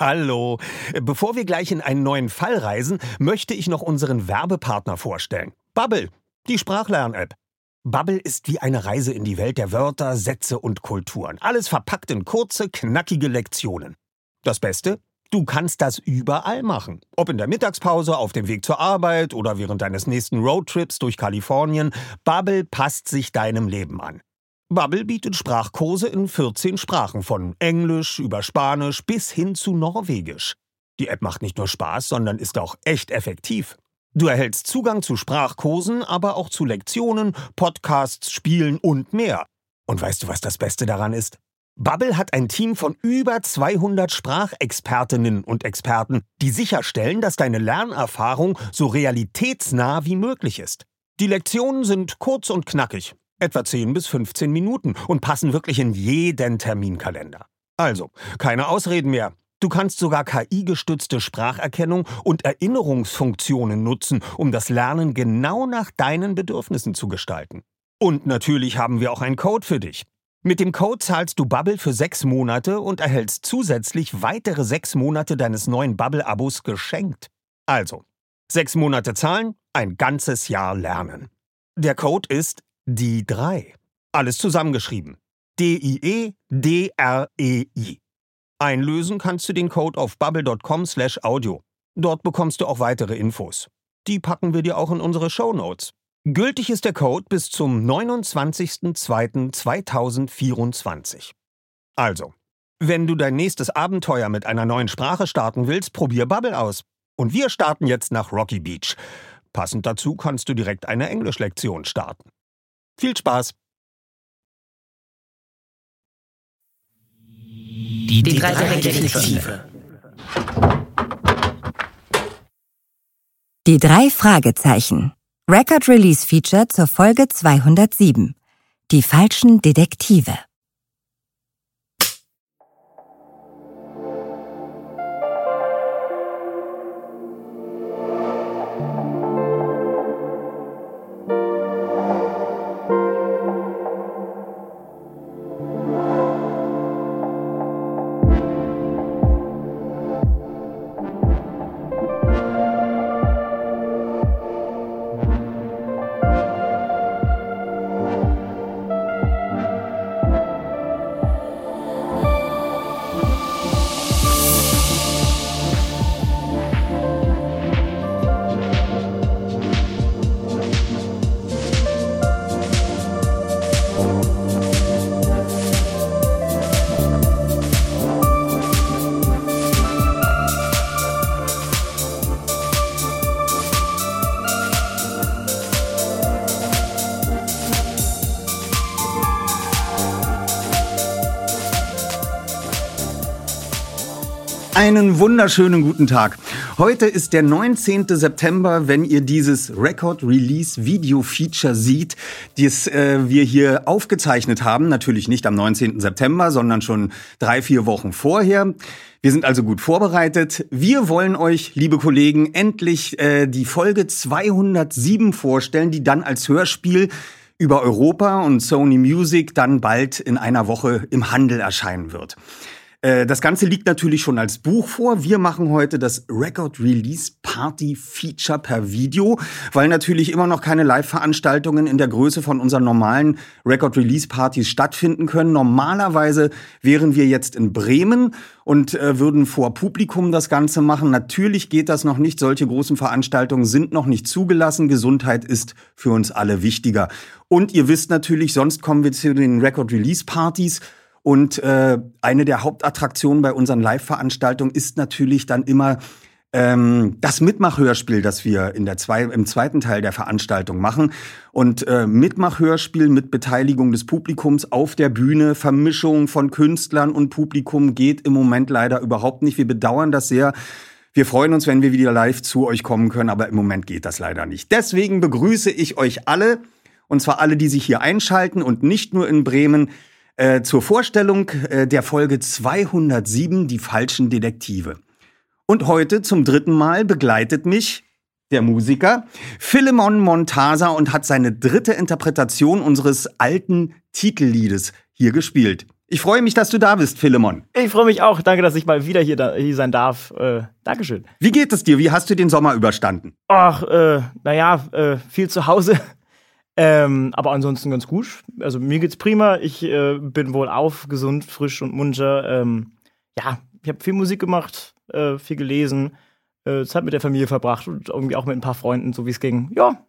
Hallo. Bevor wir gleich in einen neuen Fall reisen, möchte ich noch unseren Werbepartner vorstellen. Bubble, die Sprachlern-App. Bubble ist wie eine Reise in die Welt der Wörter, Sätze und Kulturen. Alles verpackt in kurze, knackige Lektionen. Das Beste? Du kannst das überall machen. Ob in der Mittagspause, auf dem Weg zur Arbeit oder während deines nächsten Roadtrips durch Kalifornien. Bubble passt sich deinem Leben an. Bubble bietet Sprachkurse in 14 Sprachen, von Englisch über Spanisch bis hin zu Norwegisch. Die App macht nicht nur Spaß, sondern ist auch echt effektiv. Du erhältst Zugang zu Sprachkursen, aber auch zu Lektionen, Podcasts, Spielen und mehr. Und weißt du, was das Beste daran ist? Bubble hat ein Team von über 200 Sprachexpertinnen und Experten, die sicherstellen, dass deine Lernerfahrung so realitätsnah wie möglich ist. Die Lektionen sind kurz und knackig, etwa 10 bis 15 Minuten und passen wirklich in jeden Terminkalender. Also, keine Ausreden mehr. Du kannst sogar KI-gestützte Spracherkennung und Erinnerungsfunktionen nutzen, um das Lernen genau nach deinen Bedürfnissen zu gestalten. Und natürlich haben wir auch einen Code für dich. Mit dem Code zahlst du Bubble für sechs Monate und erhältst zusätzlich weitere sechs Monate deines neuen Bubble-Abos geschenkt. Also, sechs Monate zahlen, ein ganzes Jahr lernen. Der Code ist die 3. Alles zusammengeschrieben. D-I-E-D-R-E-I. Einlösen kannst du den Code auf bubble.com slash audio. Dort bekommst du auch weitere Infos. Die packen wir dir auch in unsere Show Notes. Gültig ist der Code bis zum 29.02.2024. Also, wenn du dein nächstes Abenteuer mit einer neuen Sprache starten willst, probier Bubble aus. Und wir starten jetzt nach Rocky Beach. Passend dazu kannst du direkt eine Englischlektion starten. Viel Spaß! Die, die drei Detektive. Die drei Fragezeichen. Record Release Feature zur Folge 207. Die falschen Detektive. Wunderschönen guten Tag. Heute ist der 19. September, wenn ihr dieses Record Release Video Feature seht, das äh, wir hier aufgezeichnet haben. Natürlich nicht am 19. September, sondern schon drei, vier Wochen vorher. Wir sind also gut vorbereitet. Wir wollen euch, liebe Kollegen, endlich äh, die Folge 207 vorstellen, die dann als Hörspiel über Europa und Sony Music dann bald in einer Woche im Handel erscheinen wird. Äh, das Ganze liegt natürlich schon als Buch vor. Wir machen heute das Record Release Party Feature per Video, weil natürlich immer noch keine Live-Veranstaltungen in der Größe von unseren normalen Record Release Partys stattfinden können. Normalerweise wären wir jetzt in Bremen und äh, würden vor Publikum das Ganze machen. Natürlich geht das noch nicht. Solche großen Veranstaltungen sind noch nicht zugelassen. Gesundheit ist für uns alle wichtiger. Und ihr wisst natürlich, sonst kommen wir zu den Record Release Partys und äh, eine der Hauptattraktionen bei unseren Live-Veranstaltungen ist natürlich dann immer ähm, das Mitmachhörspiel, das wir in der zwei, im zweiten Teil der Veranstaltung machen. Und äh, Mitmachhörspiel mit Beteiligung des Publikums auf der Bühne, Vermischung von Künstlern und Publikum geht im Moment leider überhaupt nicht. Wir bedauern das sehr. Wir freuen uns, wenn wir wieder live zu euch kommen können, aber im Moment geht das leider nicht. Deswegen begrüße ich euch alle, und zwar alle, die sich hier einschalten und nicht nur in Bremen, äh, zur Vorstellung äh, der Folge 207, die falschen Detektive. Und heute zum dritten Mal begleitet mich der Musiker Philemon Montasa und hat seine dritte Interpretation unseres alten Titelliedes hier gespielt. Ich freue mich, dass du da bist, Philemon. Ich freue mich auch. Danke, dass ich mal wieder hier, da, hier sein darf. Äh, Dankeschön. Wie geht es dir? Wie hast du den Sommer überstanden? Ach, äh, naja, äh, viel zu Hause. Ähm, aber ansonsten ganz gut. Also mir geht's prima. Ich äh, bin wohl auf, gesund, frisch und munter. Ähm, ja, ich habe viel Musik gemacht, äh, viel gelesen, äh, Zeit mit der Familie verbracht und irgendwie auch mit ein paar Freunden, so wie es ging. Ja.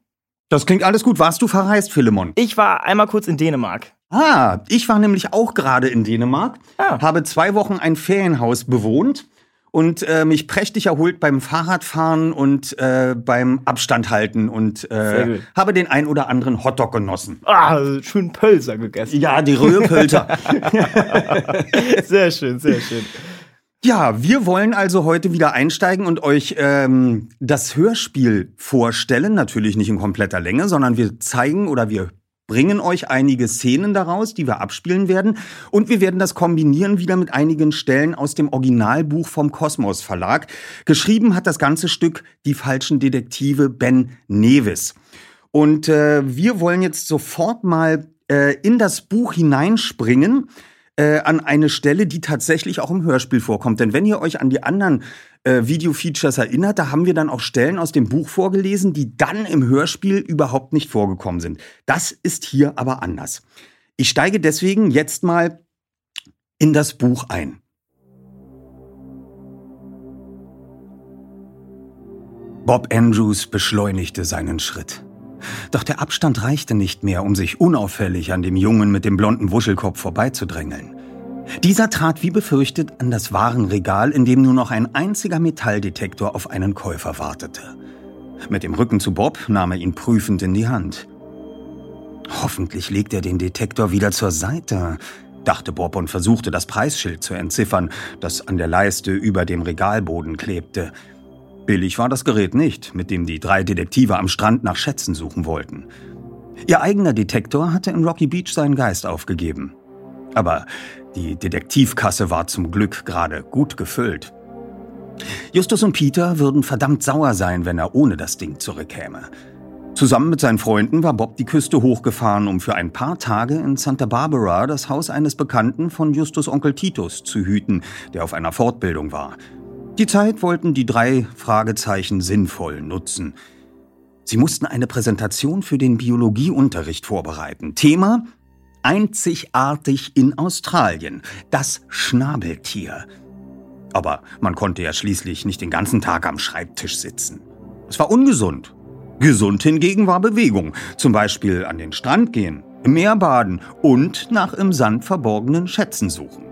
Das klingt alles gut. Warst du verreist, Philemon? Ich war einmal kurz in Dänemark. Ah, ich war nämlich auch gerade in Dänemark, Ah. habe zwei Wochen ein Ferienhaus bewohnt und äh, mich prächtig erholt beim Fahrradfahren und äh, beim Abstand halten und äh, habe den ein oder anderen Hotdog genossen. Ah, schön Pölser gegessen. Ja, die Rührpölter. Sehr schön, sehr schön. ja, wir wollen also heute wieder einsteigen und euch ähm, das Hörspiel vorstellen. Natürlich nicht in kompletter Länge, sondern wir zeigen oder wir bringen euch einige Szenen daraus, die wir abspielen werden. Und wir werden das kombinieren wieder mit einigen Stellen aus dem Originalbuch vom Kosmos Verlag. Geschrieben hat das ganze Stück Die falschen Detektive Ben Nevis. Und äh, wir wollen jetzt sofort mal äh, in das Buch hineinspringen äh, an eine Stelle, die tatsächlich auch im Hörspiel vorkommt. Denn wenn ihr euch an die anderen äh, Video-Features erinnert, da haben wir dann auch Stellen aus dem Buch vorgelesen, die dann im Hörspiel überhaupt nicht vorgekommen sind. Das ist hier aber anders. Ich steige deswegen jetzt mal in das Buch ein. Bob Andrews beschleunigte seinen Schritt. Doch der Abstand reichte nicht mehr, um sich unauffällig an dem Jungen mit dem blonden Wuschelkopf vorbeizudrängeln. Dieser trat wie befürchtet an das Warenregal, in dem nur noch ein einziger Metalldetektor auf einen Käufer wartete. Mit dem Rücken zu Bob nahm er ihn prüfend in die Hand. Hoffentlich legt er den Detektor wieder zur Seite, dachte Bob und versuchte das Preisschild zu entziffern, das an der Leiste über dem Regalboden klebte. Billig war das Gerät nicht, mit dem die drei Detektive am Strand nach Schätzen suchen wollten. Ihr eigener Detektor hatte in Rocky Beach seinen Geist aufgegeben. Aber die Detektivkasse war zum Glück gerade gut gefüllt. Justus und Peter würden verdammt sauer sein, wenn er ohne das Ding zurückkäme. Zusammen mit seinen Freunden war Bob die Küste hochgefahren, um für ein paar Tage in Santa Barbara das Haus eines Bekannten von Justus Onkel Titus zu hüten, der auf einer Fortbildung war. Die Zeit wollten die drei Fragezeichen sinnvoll nutzen. Sie mussten eine Präsentation für den Biologieunterricht vorbereiten. Thema Einzigartig in Australien, das Schnabeltier. Aber man konnte ja schließlich nicht den ganzen Tag am Schreibtisch sitzen. Es war ungesund. Gesund hingegen war Bewegung, zum Beispiel an den Strand gehen, im Meer baden und nach im Sand verborgenen Schätzen suchen.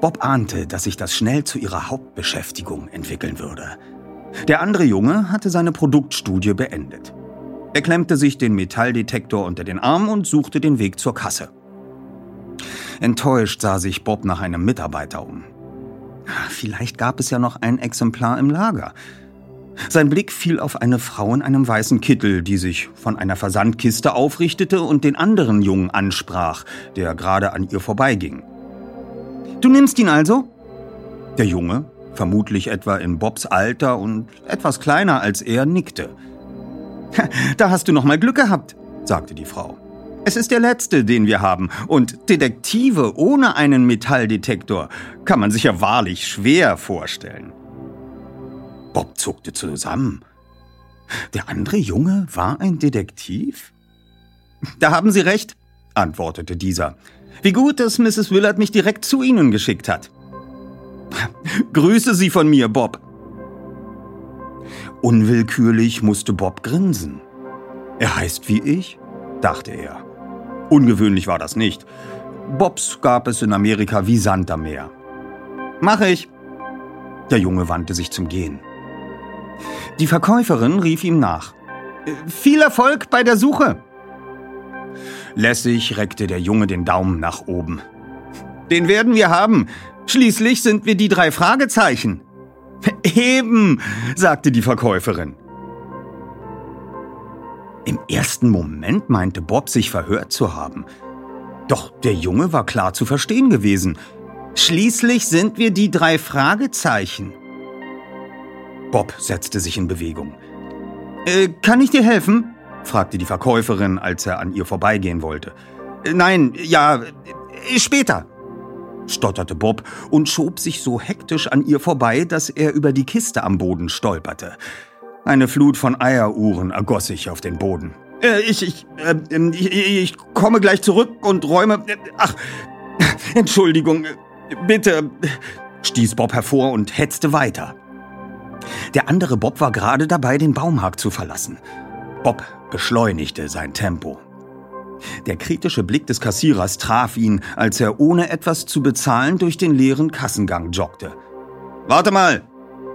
Bob ahnte, dass sich das schnell zu ihrer Hauptbeschäftigung entwickeln würde. Der andere Junge hatte seine Produktstudie beendet. Er klemmte sich den Metalldetektor unter den Arm und suchte den Weg zur Kasse. Enttäuscht sah sich Bob nach einem Mitarbeiter um. Vielleicht gab es ja noch ein Exemplar im Lager. Sein Blick fiel auf eine Frau in einem weißen Kittel, die sich von einer Versandkiste aufrichtete und den anderen Jungen ansprach, der gerade an ihr vorbeiging. Du nimmst ihn also? Der Junge, vermutlich etwa in Bobs Alter und etwas kleiner als er, nickte. Da hast du noch mal Glück gehabt, sagte die Frau. Es ist der letzte, den wir haben, und Detektive ohne einen Metalldetektor kann man sich ja wahrlich schwer vorstellen. Bob zuckte zusammen. Der andere Junge war ein Detektiv? Da haben Sie recht, antwortete dieser. Wie gut, dass Mrs. Willard mich direkt zu Ihnen geschickt hat. Grüße Sie von mir, Bob. Unwillkürlich musste Bob grinsen. Er heißt wie ich, dachte er. Ungewöhnlich war das nicht. Bobs gab es in Amerika wie Sand am Meer. Mach ich. Der Junge wandte sich zum Gehen. Die Verkäuferin rief ihm nach. "Äh, Viel Erfolg bei der Suche. Lässig reckte der Junge den Daumen nach oben. Den werden wir haben. Schließlich sind wir die drei Fragezeichen. Eben, sagte die Verkäuferin. Im ersten Moment meinte Bob, sich verhört zu haben. Doch der Junge war klar zu verstehen gewesen. Schließlich sind wir die drei Fragezeichen. Bob setzte sich in Bewegung. Äh, kann ich dir helfen? fragte die Verkäuferin, als er an ihr vorbeigehen wollte. Äh, Nein, ja, äh, später, stotterte Bob und schob sich so hektisch an ihr vorbei, dass er über die Kiste am Boden stolperte. Eine Flut von Eieruhren ergoss sich auf den Boden. Äh, ich, ich, äh, ich, ich komme gleich zurück und räume. Ach, Entschuldigung, bitte, stieß Bob hervor und hetzte weiter. Der andere Bob war gerade dabei, den Baumhag zu verlassen. Bob beschleunigte sein Tempo. Der kritische Blick des Kassierers traf ihn, als er ohne etwas zu bezahlen durch den leeren Kassengang joggte. Warte mal,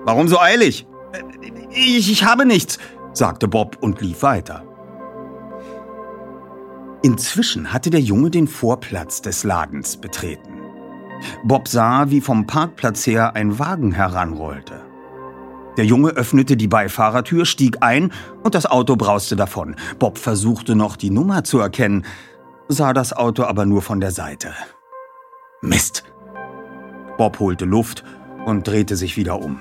warum so eilig? Ich, ich habe nichts, sagte Bob und lief weiter. Inzwischen hatte der Junge den Vorplatz des Ladens betreten. Bob sah, wie vom Parkplatz her ein Wagen heranrollte. Der Junge öffnete die Beifahrertür, stieg ein und das Auto brauste davon. Bob versuchte noch die Nummer zu erkennen, sah das Auto aber nur von der Seite. Mist! Bob holte Luft und drehte sich wieder um.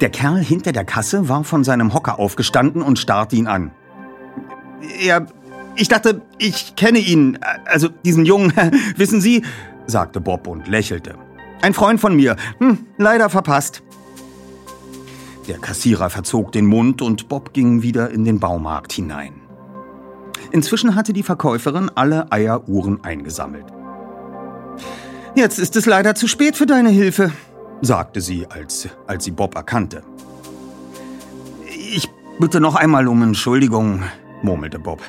Der Kerl hinter der Kasse war von seinem Hocker aufgestanden und starrte ihn an. Ja, ich dachte, ich kenne ihn, also diesen Jungen, wissen Sie, sagte Bob und lächelte. Ein Freund von mir, hm, leider verpasst. Der Kassierer verzog den Mund und Bob ging wieder in den Baumarkt hinein. Inzwischen hatte die Verkäuferin alle Eieruhren eingesammelt. Jetzt ist es leider zu spät für deine Hilfe, sagte sie, als, als sie Bob erkannte. Ich bitte noch einmal um Entschuldigung, murmelte Bob.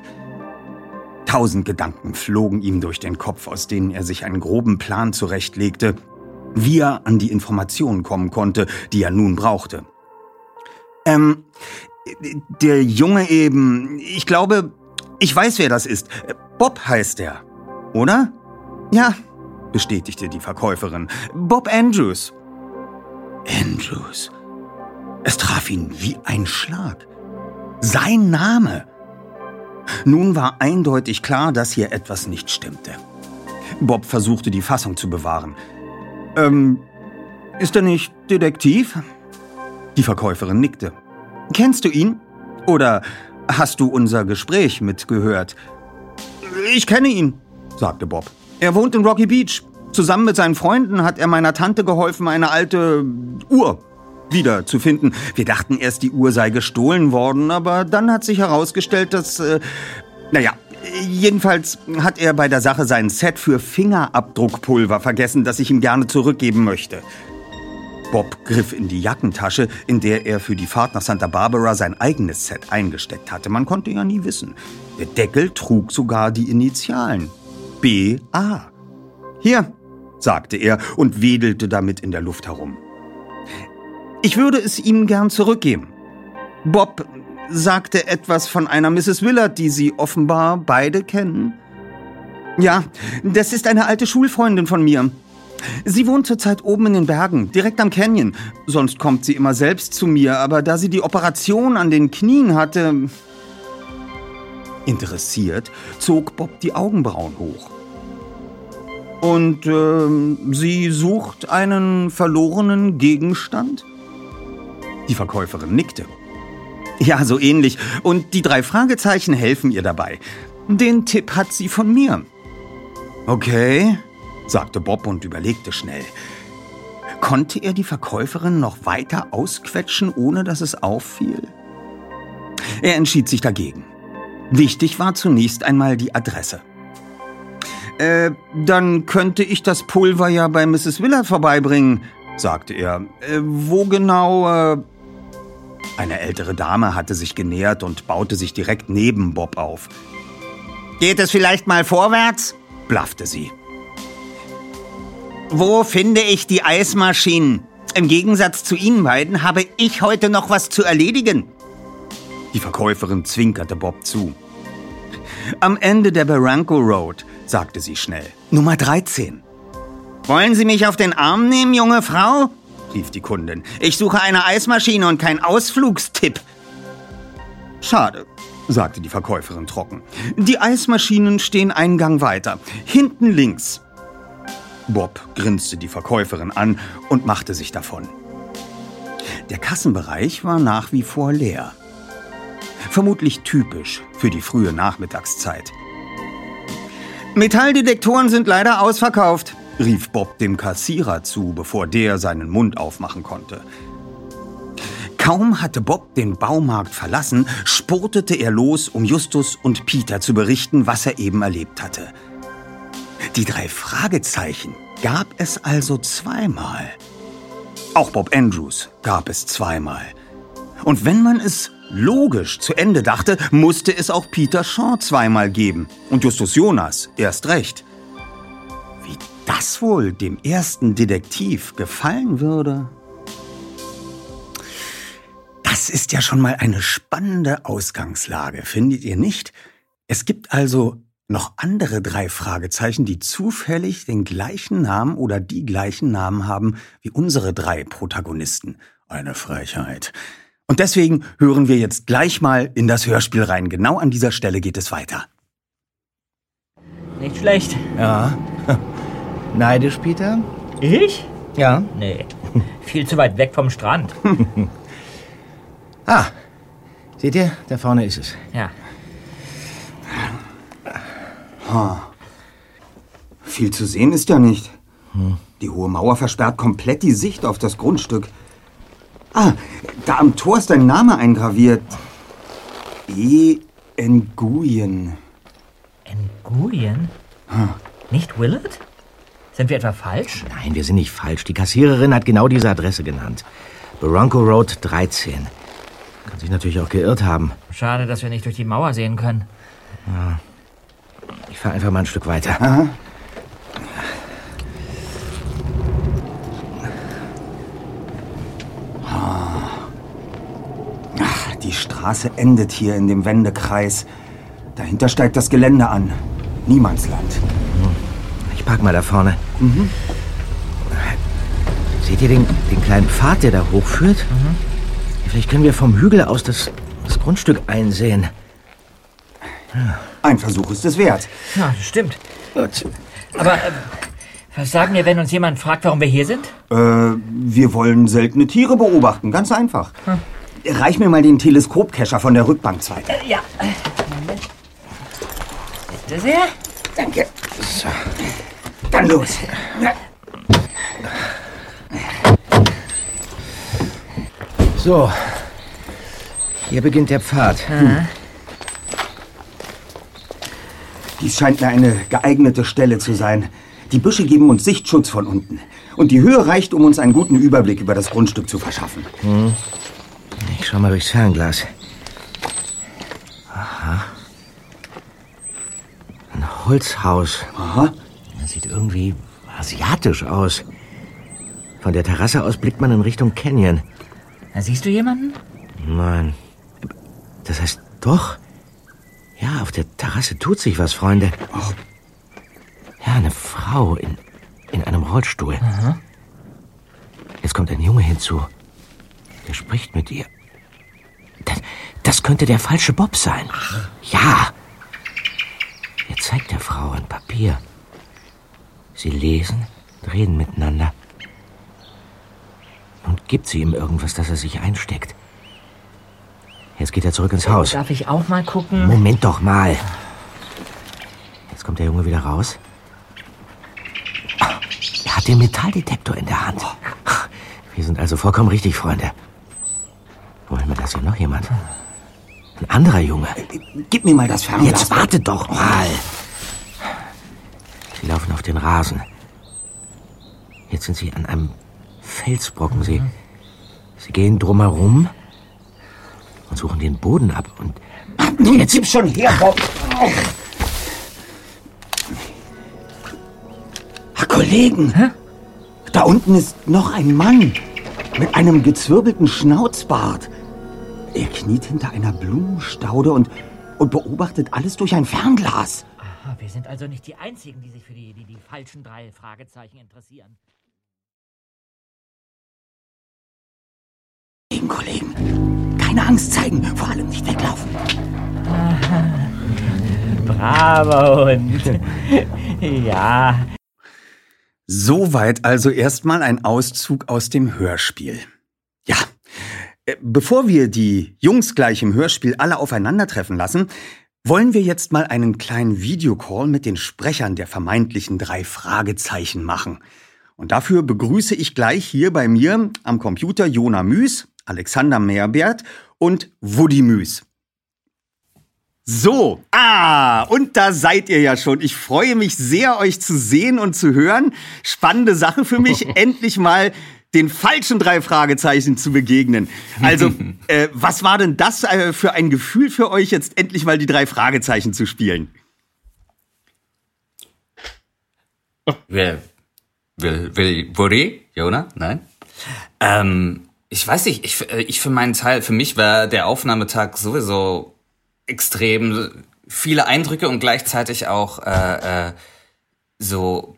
Tausend Gedanken flogen ihm durch den Kopf, aus denen er sich einen groben Plan zurechtlegte, wie er an die Informationen kommen konnte, die er nun brauchte. Ähm, der Junge eben, ich glaube, ich weiß, wer das ist. Bob heißt er, oder? Ja, bestätigte die Verkäuferin. Bob Andrews. Andrews. Es traf ihn wie ein Schlag. Sein Name. Nun war eindeutig klar, dass hier etwas nicht stimmte. Bob versuchte die Fassung zu bewahren. Ähm, ist er nicht Detektiv? Die Verkäuferin nickte. Kennst du ihn? Oder hast du unser Gespräch mitgehört? Ich kenne ihn, sagte Bob. Er wohnt in Rocky Beach. Zusammen mit seinen Freunden hat er meiner Tante geholfen, eine alte Uhr wiederzufinden. Wir dachten erst, die Uhr sei gestohlen worden, aber dann hat sich herausgestellt, dass... Äh, naja, jedenfalls hat er bei der Sache sein Set für Fingerabdruckpulver vergessen, das ich ihm gerne zurückgeben möchte. Bob griff in die Jackentasche, in der er für die Fahrt nach Santa Barbara sein eigenes Set eingesteckt hatte. Man konnte ja nie wissen. Der Deckel trug sogar die Initialen. B.A. Hier, sagte er und wedelte damit in der Luft herum. Ich würde es ihm gern zurückgeben. Bob sagte etwas von einer Mrs. Willard, die Sie offenbar beide kennen. Ja, das ist eine alte Schulfreundin von mir. Sie wohnt zurzeit oben in den Bergen, direkt am Canyon. Sonst kommt sie immer selbst zu mir, aber da sie die Operation an den Knien hatte... Interessiert zog Bob die Augenbrauen hoch. Und äh, sie sucht einen verlorenen Gegenstand? Die Verkäuferin nickte. Ja, so ähnlich. Und die drei Fragezeichen helfen ihr dabei. Den Tipp hat sie von mir. Okay, sagte Bob und überlegte schnell. Konnte er die Verkäuferin noch weiter ausquetschen, ohne dass es auffiel? Er entschied sich dagegen. Wichtig war zunächst einmal die Adresse. Äh, dann könnte ich das Pulver ja bei Mrs. Willard vorbeibringen, sagte er. Äh, wo genau? Äh eine ältere Dame hatte sich genähert und baute sich direkt neben Bob auf. Geht es vielleicht mal vorwärts? blaffte sie. Wo finde ich die Eismaschinen? Im Gegensatz zu Ihnen beiden habe ich heute noch was zu erledigen. Die Verkäuferin zwinkerte Bob zu. Am Ende der Barranco Road, sagte sie schnell. Nummer 13. Wollen Sie mich auf den Arm nehmen, junge Frau? rief die Kundin. Ich suche eine Eismaschine und kein Ausflugstipp. Schade, sagte die Verkäuferin trocken. Die Eismaschinen stehen einen Gang weiter. Hinten links. Bob grinste die Verkäuferin an und machte sich davon. Der Kassenbereich war nach wie vor leer. Vermutlich typisch für die frühe Nachmittagszeit. Metalldetektoren sind leider ausverkauft, rief Bob dem Kassierer zu, bevor der seinen Mund aufmachen konnte. Kaum hatte Bob den Baumarkt verlassen, spurtete er los, um Justus und Peter zu berichten, was er eben erlebt hatte. Die drei Fragezeichen gab es also zweimal. Auch Bob Andrews gab es zweimal. Und wenn man es logisch zu Ende dachte, musste es auch Peter Shaw zweimal geben. Und Justus Jonas erst recht. Wie das wohl dem ersten Detektiv gefallen würde? Das ist ja schon mal eine spannende Ausgangslage, findet ihr nicht? Es gibt also noch andere drei Fragezeichen, die zufällig den gleichen Namen oder die gleichen Namen haben wie unsere drei Protagonisten. Eine Frechheit. Und deswegen hören wir jetzt gleich mal in das Hörspiel rein. Genau an dieser Stelle geht es weiter. Nicht schlecht. Ja. Neidisch, Peter? Ich? Ja. Nee. Viel zu weit weg vom Strand. Ah, seht ihr? Da vorne ist es. Ja. Viel zu sehen ist ja nicht. Die hohe Mauer versperrt komplett die Sicht auf das Grundstück. Ah, da am Tor ist ein Name eingraviert. E. Nguyen. Nguyen? Nicht Willard? Sind wir etwa falsch? Nein, wir sind nicht falsch. Die Kassiererin hat genau diese Adresse genannt. Bronco Road 13. Kann sich natürlich auch geirrt haben. Schade, dass wir nicht durch die Mauer sehen können. Ich fahre einfach mal ein Stück weiter. Ach, die Straße endet hier in dem Wendekreis. Dahinter steigt das Gelände an. Niemandsland. Ich park mal da vorne. Seht ihr den, den kleinen Pfad, der da hochführt? Vielleicht können wir vom Hügel aus das, das Grundstück einsehen. Ein Versuch ist es wert. Ja, das stimmt. Gut. Aber äh, was sagen wir, wenn uns jemand fragt, warum wir hier sind? Äh, wir wollen seltene Tiere beobachten. Ganz einfach. Reich mir mal den Teleskopkescher von der Rückbank zwei. Äh, ja. Moment. Bitte sehr. Danke. So. Dann los. So. Hier beginnt der Pfad. Dies scheint mir eine geeignete Stelle zu sein. Die Büsche geben uns Sichtschutz von unten. Und die Höhe reicht, um uns einen guten Überblick über das Grundstück zu verschaffen. Ich schau mal durchs Fernglas. Aha. Ein Holzhaus. Aha. Das sieht irgendwie asiatisch aus. Von der Terrasse aus blickt man in Richtung Canyon. Da siehst du jemanden? Nein. Das heißt doch. Ja, auf der Terrasse tut sich was, Freunde. Ja, eine Frau in, in einem Rollstuhl. Jetzt kommt ein Junge hinzu. Der spricht mit ihr. Das, das könnte der falsche Bob sein. Ja. Er zeigt der Frau ein Papier. Sie lesen, reden miteinander. Und gibt sie ihm irgendwas, das er sich einsteckt. Jetzt geht er zurück ins Haus. Darf ich auch mal gucken? Moment doch mal. Jetzt kommt der Junge wieder raus. Er hat den Metalldetektor in der Hand. Wir sind also vollkommen richtig, Freunde. Moment mal, da ist ja noch jemand. Ein anderer Junge. Gib mir mal das Fernglas. Jetzt warte doch mal. Sie laufen auf den Rasen. Jetzt sind sie an einem Felsbrocken. Sie, sie gehen drumherum und suchen den Boden ab. Und Nun, jetzt gib schon her, Bob. Herr Kollegen, da unten ist noch ein Mann mit einem gezwirbelten Schnauzbart. Er kniet hinter einer Blumenstaude und, und beobachtet alles durch ein Fernglas. Aha, wir sind also nicht die Einzigen, die sich für die, die, die falschen drei Fragezeichen interessieren. Kollegen, Kollegen, keine Angst zeigen, vor allem nicht weglaufen. Braver Hund. ja. Soweit also erstmal ein Auszug aus dem Hörspiel. Ja, äh, bevor wir die Jungs gleich im Hörspiel alle aufeinandertreffen lassen, wollen wir jetzt mal einen kleinen Videocall mit den Sprechern der vermeintlichen drei Fragezeichen machen. Und dafür begrüße ich gleich hier bei mir am Computer Jona Müs, Alexander Mehrbert und Woody Müs. So, ah, und da seid ihr ja schon. Ich freue mich sehr, euch zu sehen und zu hören. Spannende Sache für mich, endlich mal den falschen drei Fragezeichen zu begegnen. Also, äh, was war denn das äh, für ein Gefühl für euch, jetzt endlich mal die drei Fragezeichen zu spielen? Will, will, will, Woody? Jona? Nein? Ähm, ich weiß nicht, ich, äh, ich für meinen Teil, für mich war der Aufnahmetag sowieso extrem viele Eindrücke und gleichzeitig auch äh, äh, so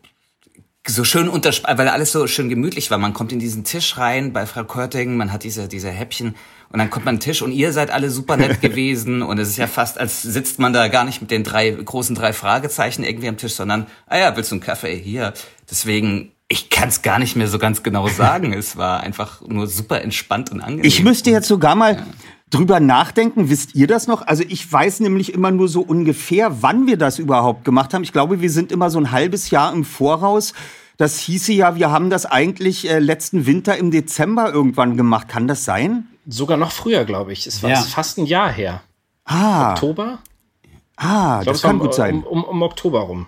so schön unterspannt, weil alles so schön gemütlich war. Man kommt in diesen Tisch rein bei Frau Körting, man hat diese, diese Häppchen und dann kommt man an den Tisch und ihr seid alle super nett gewesen und es ist ja fast, als sitzt man da gar nicht mit den drei großen drei Fragezeichen irgendwie am Tisch, sondern, ah ja, willst du einen Kaffee? Hier. Deswegen, ich kann es gar nicht mehr so ganz genau sagen. es war einfach nur super entspannt und angenehm. Ich müsste jetzt sogar mal ja. drüber nachdenken. Wisst ihr das noch? Also ich weiß nämlich immer nur so ungefähr, wann wir das überhaupt gemacht haben. Ich glaube, wir sind immer so ein halbes Jahr im Voraus. Das hieße ja, wir haben das eigentlich äh, letzten Winter im Dezember irgendwann gemacht. Kann das sein? Sogar noch früher, glaube ich. Es war ja. fast ein Jahr her. Ah. Oktober? Ah, glaub, das kann um, gut sein. Um, um, um Oktober rum.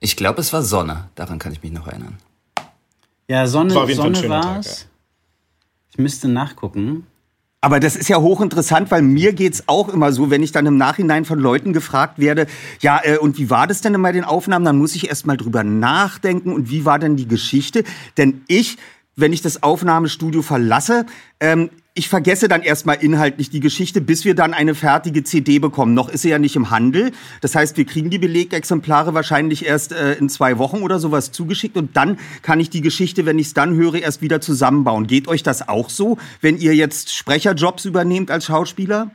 Ich glaube, es war Sonne. Daran kann ich mich noch erinnern. Ja, Sonne war Sonne war es. Ja. Ich müsste nachgucken. Aber das ist ja hochinteressant, weil mir geht's auch immer so, wenn ich dann im Nachhinein von Leuten gefragt werde, ja, äh, und wie war das denn bei den Aufnahmen? Dann muss ich erst mal drüber nachdenken und wie war denn die Geschichte? Denn ich, wenn ich das Aufnahmestudio verlasse, ähm, ich vergesse dann erstmal inhaltlich die Geschichte, bis wir dann eine fertige CD bekommen. Noch ist sie ja nicht im Handel. Das heißt, wir kriegen die Belegexemplare wahrscheinlich erst äh, in zwei Wochen oder sowas zugeschickt und dann kann ich die Geschichte, wenn ich es dann höre, erst wieder zusammenbauen. Geht euch das auch so, wenn ihr jetzt Sprecherjobs übernehmt als Schauspieler?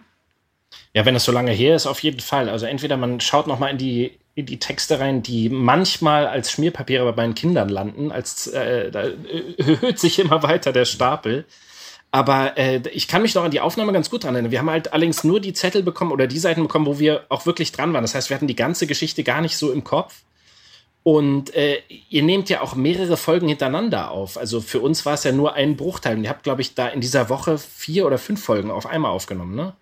Ja, wenn es so lange her ist, auf jeden Fall. Also entweder man schaut noch mal in die in die Texte rein, die manchmal als Schmierpapiere bei meinen Kindern landen, als äh, da erhöht sich immer weiter der Stapel. Aber äh, ich kann mich noch an die Aufnahme ganz gut dran erinnern. Wir haben halt allerdings nur die Zettel bekommen oder die Seiten bekommen, wo wir auch wirklich dran waren. Das heißt, wir hatten die ganze Geschichte gar nicht so im Kopf. Und äh, ihr nehmt ja auch mehrere Folgen hintereinander auf. Also für uns war es ja nur ein Bruchteil. Und ihr habt, glaube ich, da in dieser Woche vier oder fünf Folgen auf einmal aufgenommen, ne?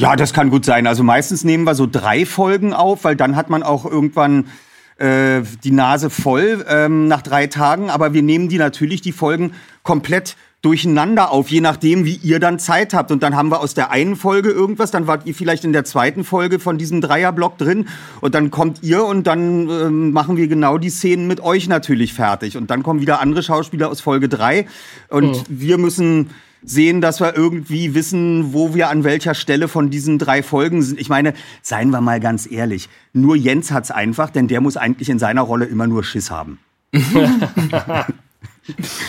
Ja, das kann gut sein. Also meistens nehmen wir so drei Folgen auf, weil dann hat man auch irgendwann äh, die Nase voll ähm, nach drei Tagen. Aber wir nehmen die natürlich die Folgen komplett durcheinander auf, je nachdem, wie ihr dann Zeit habt. Und dann haben wir aus der einen Folge irgendwas, dann wart ihr vielleicht in der zweiten Folge von diesem Dreierblock drin und dann kommt ihr und dann äh, machen wir genau die Szenen mit euch natürlich fertig. Und dann kommen wieder andere Schauspieler aus Folge drei und mhm. wir müssen sehen, dass wir irgendwie wissen, wo wir an welcher Stelle von diesen drei Folgen sind. Ich meine, seien wir mal ganz ehrlich, nur Jens hat's einfach, denn der muss eigentlich in seiner Rolle immer nur Schiss haben.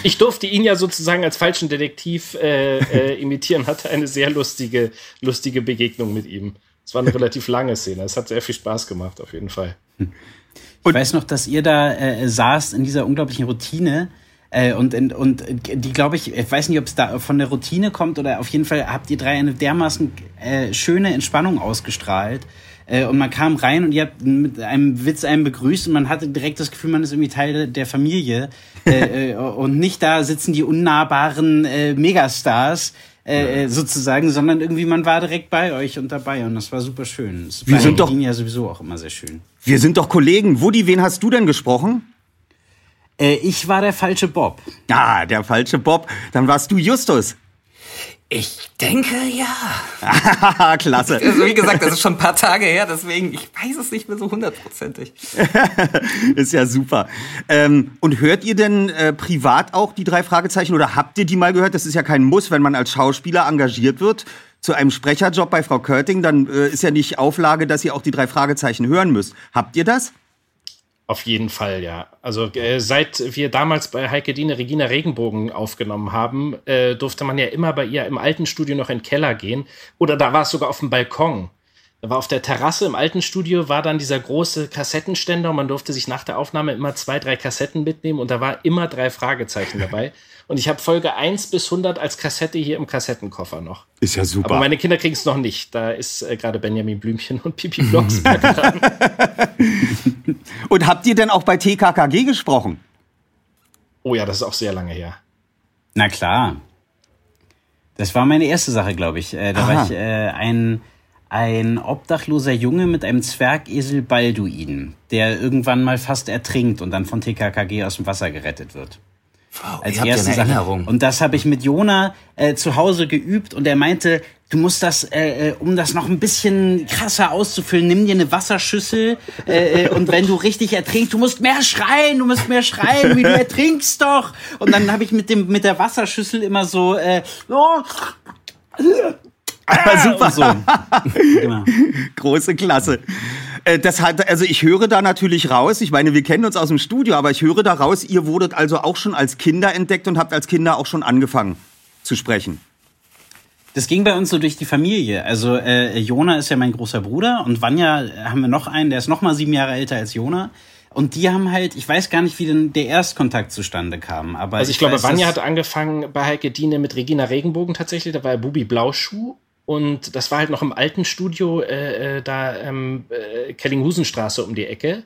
Ich durfte ihn ja sozusagen als falschen Detektiv äh, äh, imitieren, hatte eine sehr lustige, lustige Begegnung mit ihm. Es war eine relativ lange Szene. Es hat sehr viel Spaß gemacht, auf jeden Fall. Ich und weiß noch, dass ihr da äh, saßt in dieser unglaublichen Routine. Äh, und, und die, glaube ich, ich weiß nicht, ob es da von der Routine kommt oder auf jeden Fall habt ihr drei eine dermaßen äh, schöne Entspannung ausgestrahlt. Äh, und man kam rein und ihr habt mit einem Witz einen begrüßt und man hatte direkt das Gefühl, man ist irgendwie Teil der Familie. äh, äh, und nicht da sitzen die unnahbaren äh, Megastars. Äh, äh, sozusagen, sondern irgendwie man war direkt bei euch und dabei und das war super schön. Das wir sind doch ja sowieso auch immer sehr schön. Wir sind doch Kollegen. Woody, wen hast du denn gesprochen? Äh, ich war der falsche Bob. Ah, der falsche Bob. Dann warst du Justus. Ich denke ja. Klasse. Also wie gesagt, das ist schon ein paar Tage her, deswegen ich weiß es nicht mehr so hundertprozentig. ist ja super. Ähm, und hört ihr denn äh, privat auch die drei Fragezeichen oder habt ihr die mal gehört? Das ist ja kein Muss, wenn man als Schauspieler engagiert wird zu einem Sprecherjob bei Frau Körting, dann äh, ist ja nicht Auflage, dass ihr auch die drei Fragezeichen hören müsst. Habt ihr das? Auf jeden Fall, ja. Also äh, seit wir damals bei Heike Diene Regina Regenbogen aufgenommen haben, äh, durfte man ja immer bei ihr im alten Studio noch in den Keller gehen. Oder da war es sogar auf dem Balkon. Da war auf der Terrasse im alten Studio war dann dieser große Kassettenständer und man durfte sich nach der Aufnahme immer zwei, drei Kassetten mitnehmen und da war immer drei Fragezeichen dabei. Und ich habe Folge 1 bis 100 als Kassette hier im Kassettenkoffer noch. Ist ja super. Aber meine Kinder kriegen es noch nicht. Da ist äh, gerade Benjamin Blümchen und Pipi Blocksberg dran. Und habt ihr denn auch bei TKKG gesprochen? Oh ja, das ist auch sehr lange her. Na klar. Das war meine erste Sache, glaube ich. Äh, da Aha. war ich äh, ein, ein obdachloser Junge mit einem Zwergesel Balduin, der irgendwann mal fast ertrinkt und dann von TKKG aus dem Wasser gerettet wird. Wow, Als ja erste eine Sache. Erinnerung. Und das habe ich mit Jona äh, zu Hause geübt und er meinte, du musst das, äh, äh, um das noch ein bisschen krasser auszufüllen, nimm dir eine Wasserschüssel äh, äh, und wenn du richtig ertrinkst, du musst mehr schreien, du musst mehr schreien, wie du ertrinkst doch. Und dann habe ich mit dem mit der Wasserschüssel immer so, äh, oh, Aber super. so. Genau. Große Klasse. Äh, Das hat, also ich höre da natürlich raus, ich meine, wir kennen uns aus dem Studio, aber ich höre da raus, ihr wurdet also auch schon als Kinder entdeckt und habt als Kinder auch schon angefangen zu sprechen. Das ging bei uns so durch die Familie. Also äh, Jona ist ja mein großer Bruder und Vanya äh, haben wir noch einen, der ist noch mal sieben Jahre älter als Jona. Und die haben halt, ich weiß gar nicht, wie denn der Erstkontakt zustande kam. Aber Also ich, glaube, weiß, Vanya dass- hat angefangen bei Heike Diene mit Regina Regenbogen tatsächlich. Da war Bubi Blauschuh. Und das war halt noch im alten Studio, äh, äh, da ähm, äh, Kellinghusenstraße um die Ecke.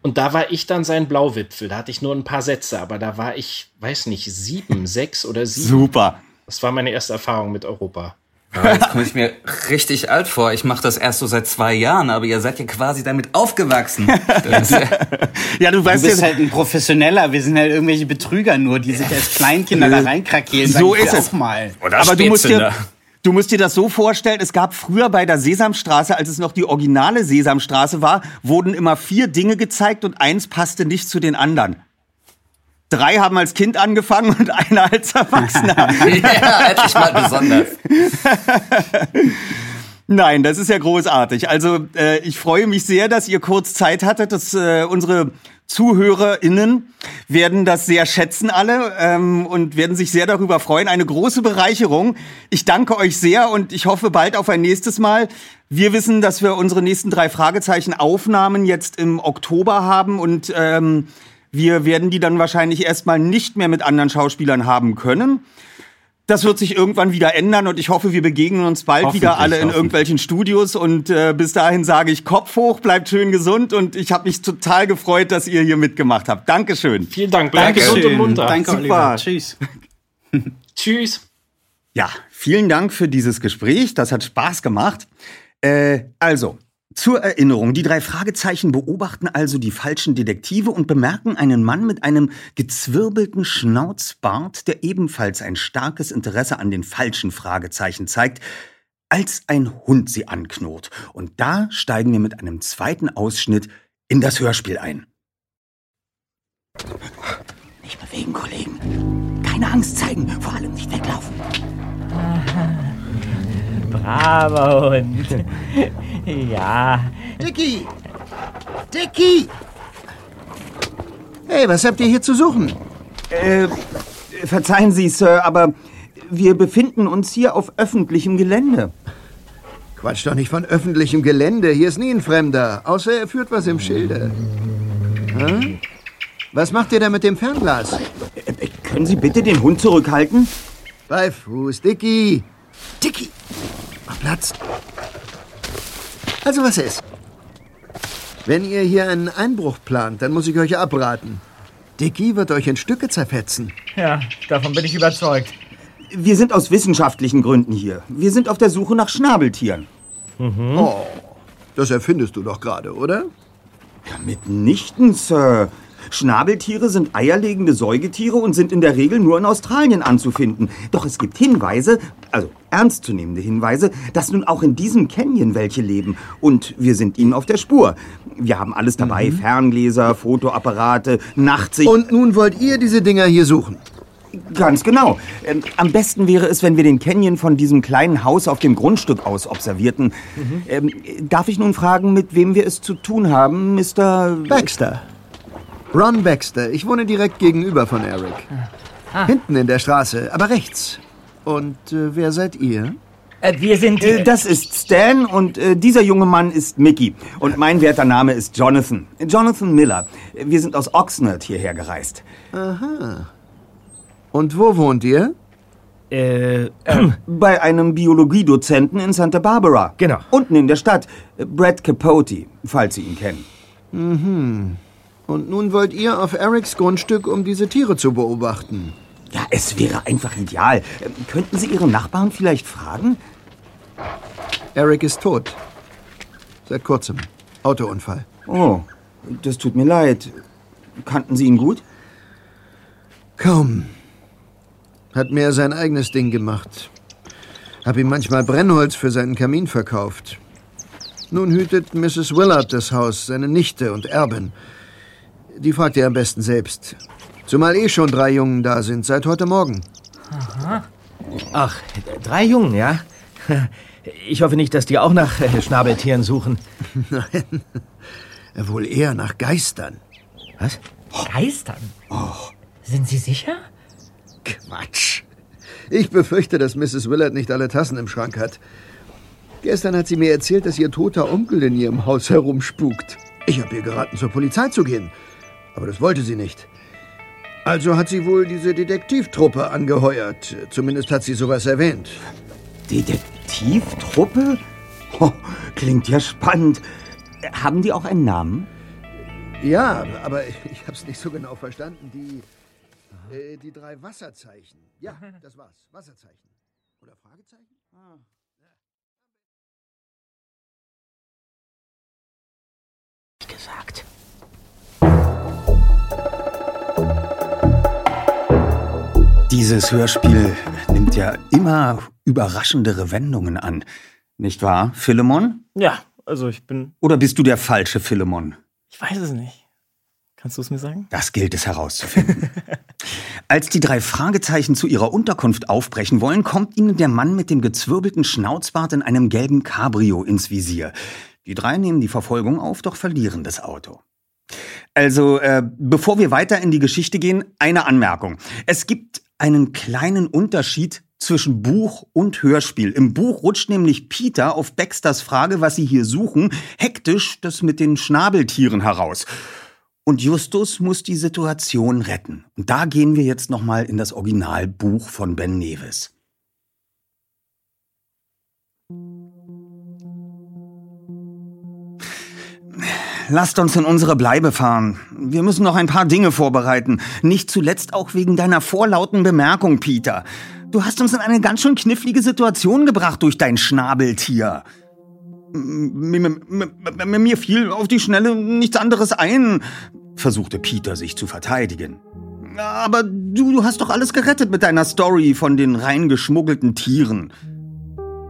Und da war ich dann sein Blauwipfel. Da hatte ich nur ein paar Sätze, aber da war ich, weiß nicht, sieben, sechs oder sieben. Super. Das war meine erste Erfahrung mit Europa. Ja, jetzt komme ich mir richtig alt vor. Ich mache das erst so seit zwei Jahren, aber ihr seid ja quasi damit aufgewachsen. Ja, Ja, du Du weißt bist ja, halt ein Professioneller, wir sind halt irgendwelche Betrüger nur, die sich als Kleinkinder da reinkrakeelen. So ist es. Auch mal. oder aber du musst dir, Spätzünder. Du musst dir das so vorstellen, es gab früher bei der Sesamstraße, als es noch die originale Sesamstraße war, wurden immer vier Dinge gezeigt und eins passte nicht zu den anderen. Drei haben als Kind angefangen und einer als Erwachsener. ja, endlich mal besonders. Nein, das ist ja großartig. Also äh, ich freue mich sehr, dass ihr kurz Zeit hattet. Dass, äh, unsere ZuhörerInnen werden das sehr schätzen alle ähm, und werden sich sehr darüber freuen. Eine große Bereicherung. Ich danke euch sehr und ich hoffe bald auf ein nächstes Mal. Wir wissen, dass wir unsere nächsten drei Fragezeichen Aufnahmen jetzt im Oktober haben und ähm, wir werden die dann wahrscheinlich erstmal nicht mehr mit anderen Schauspielern haben können. Das wird sich irgendwann wieder ändern und ich hoffe, wir begegnen uns bald wieder alle in irgendwelchen Studios und äh, bis dahin sage ich Kopf hoch, bleibt schön gesund und ich habe mich total gefreut, dass ihr hier mitgemacht habt. Dankeschön. Vielen Dank. Bleibt gesund und munter. Danke, Super. Oliver. Tschüss. Tschüss. Ja, vielen Dank für dieses Gespräch. Das hat Spaß gemacht. Äh, also, zur Erinnerung, die drei Fragezeichen beobachten also die falschen Detektive und bemerken einen Mann mit einem gezwirbelten Schnauzbart, der ebenfalls ein starkes Interesse an den falschen Fragezeichen zeigt, als ein Hund sie anknurrt. Und da steigen wir mit einem zweiten Ausschnitt in das Hörspiel ein. Nicht bewegen, Kollegen. Keine Angst zeigen, vor allem nicht weglaufen. Braver Hund. ja. Dicky! Dicky! Hey, was habt ihr hier zu suchen? Äh, verzeihen Sie, Sir, aber wir befinden uns hier auf öffentlichem Gelände. Quatsch doch nicht von öffentlichem Gelände. Hier ist nie ein Fremder. Außer er führt was im Schilde. Hä? Was macht ihr da mit dem Fernglas? Äh, können Sie bitte den Hund zurückhalten? Bei Fuß, Dicky! Dicky! Mach Platz. Also was ist? Wenn ihr hier einen Einbruch plant, dann muss ich euch abraten. Dicky wird euch in Stücke zerfetzen. Ja, davon bin ich überzeugt. Wir sind aus wissenschaftlichen Gründen hier. Wir sind auf der Suche nach Schnabeltieren. Oh, das erfindest du doch gerade, oder? Mitnichten, Sir. Schnabeltiere sind eierlegende Säugetiere und sind in der Regel nur in Australien anzufinden. Doch es gibt Hinweise, also ernstzunehmende Hinweise, dass nun auch in diesem Canyon welche leben. Und wir sind ihnen auf der Spur. Wir haben alles dabei, Ferngläser, Fotoapparate, Nachtsicht. Und nun wollt ihr diese Dinger hier suchen? Ganz genau. Ähm, am besten wäre es, wenn wir den Canyon von diesem kleinen Haus auf dem Grundstück aus observierten. Ähm, darf ich nun fragen, mit wem wir es zu tun haben, Mr. Baxter. Ron Baxter. Ich wohne direkt gegenüber von Eric. Hinten in der Straße, aber rechts. Und äh, wer seid ihr? Äh, wir sind. Äh, das ist Stan und äh, dieser junge Mann ist Mickey. Und mein werter Name ist Jonathan. Jonathan Miller. Wir sind aus Oxnard hierher gereist. Aha. Und wo wohnt ihr? Äh, Bei einem Biologiedozenten in Santa Barbara. Genau. Unten in der Stadt. Brad Capote, falls Sie ihn kennen. Mhm. Und nun wollt ihr auf Erics Grundstück, um diese Tiere zu beobachten. Ja, es wäre einfach ideal. Ähm, Könnten Sie Ihre Nachbarn vielleicht fragen? Eric ist tot. Seit kurzem. Autounfall. Oh, das tut mir leid. Kannten Sie ihn gut? Kaum. Hat mehr sein eigenes Ding gemacht. Hab ihm manchmal Brennholz für seinen Kamin verkauft. Nun hütet Mrs. Willard das Haus, seine Nichte und Erbin. Die fragt ihr am besten selbst. Zumal eh schon drei Jungen da sind, seit heute Morgen. ach, drei Jungen, ja? Ich hoffe nicht, dass die auch nach äh, Schnabeltieren suchen. Nein. Wohl eher nach Geistern. Was? Geistern. Sind Sie sicher? Quatsch. Ich befürchte, dass Mrs. Willard nicht alle Tassen im Schrank hat. Gestern hat sie mir erzählt, dass ihr toter Onkel in ihrem Haus herumspukt. Ich habe ihr geraten, zur Polizei zu gehen. Aber das wollte sie nicht. Also hat sie wohl diese Detektivtruppe angeheuert. Zumindest hat sie sowas erwähnt. Detektivtruppe? Oh, klingt ja spannend. Haben die auch einen Namen? Ja, aber ich habe es nicht so genau verstanden. Die, äh, die drei Wasserzeichen. Ja, das war's. Wasserzeichen. Oder Fragezeichen? Gesagt. Dieses Hörspiel nimmt ja immer überraschendere Wendungen an. Nicht wahr, Philemon? Ja, also ich bin. Oder bist du der falsche Philemon? Ich weiß es nicht. Kannst du es mir sagen? Das gilt es herauszufinden. Als die drei Fragezeichen zu ihrer Unterkunft aufbrechen wollen, kommt ihnen der Mann mit dem gezwirbelten Schnauzbart in einem gelben Cabrio ins Visier. Die drei nehmen die Verfolgung auf, doch verlieren das Auto. Also, äh, bevor wir weiter in die Geschichte gehen, eine Anmerkung. Es gibt einen kleinen Unterschied zwischen Buch und Hörspiel. Im Buch rutscht nämlich Peter auf Baxters Frage, was sie hier suchen, hektisch das mit den Schnabeltieren heraus. Und Justus muss die Situation retten. Und da gehen wir jetzt nochmal in das Originalbuch von Ben Nevis. Lasst uns in unsere Bleibe fahren. Wir müssen noch ein paar Dinge vorbereiten. Nicht zuletzt auch wegen deiner vorlauten Bemerkung, Peter. Du hast uns in eine ganz schön knifflige Situation gebracht durch dein Schnabeltier. Mir fiel auf die Schnelle nichts anderes ein, versuchte Peter sich zu verteidigen. Aber du, du hast doch alles gerettet mit deiner Story von den reingeschmuggelten Tieren.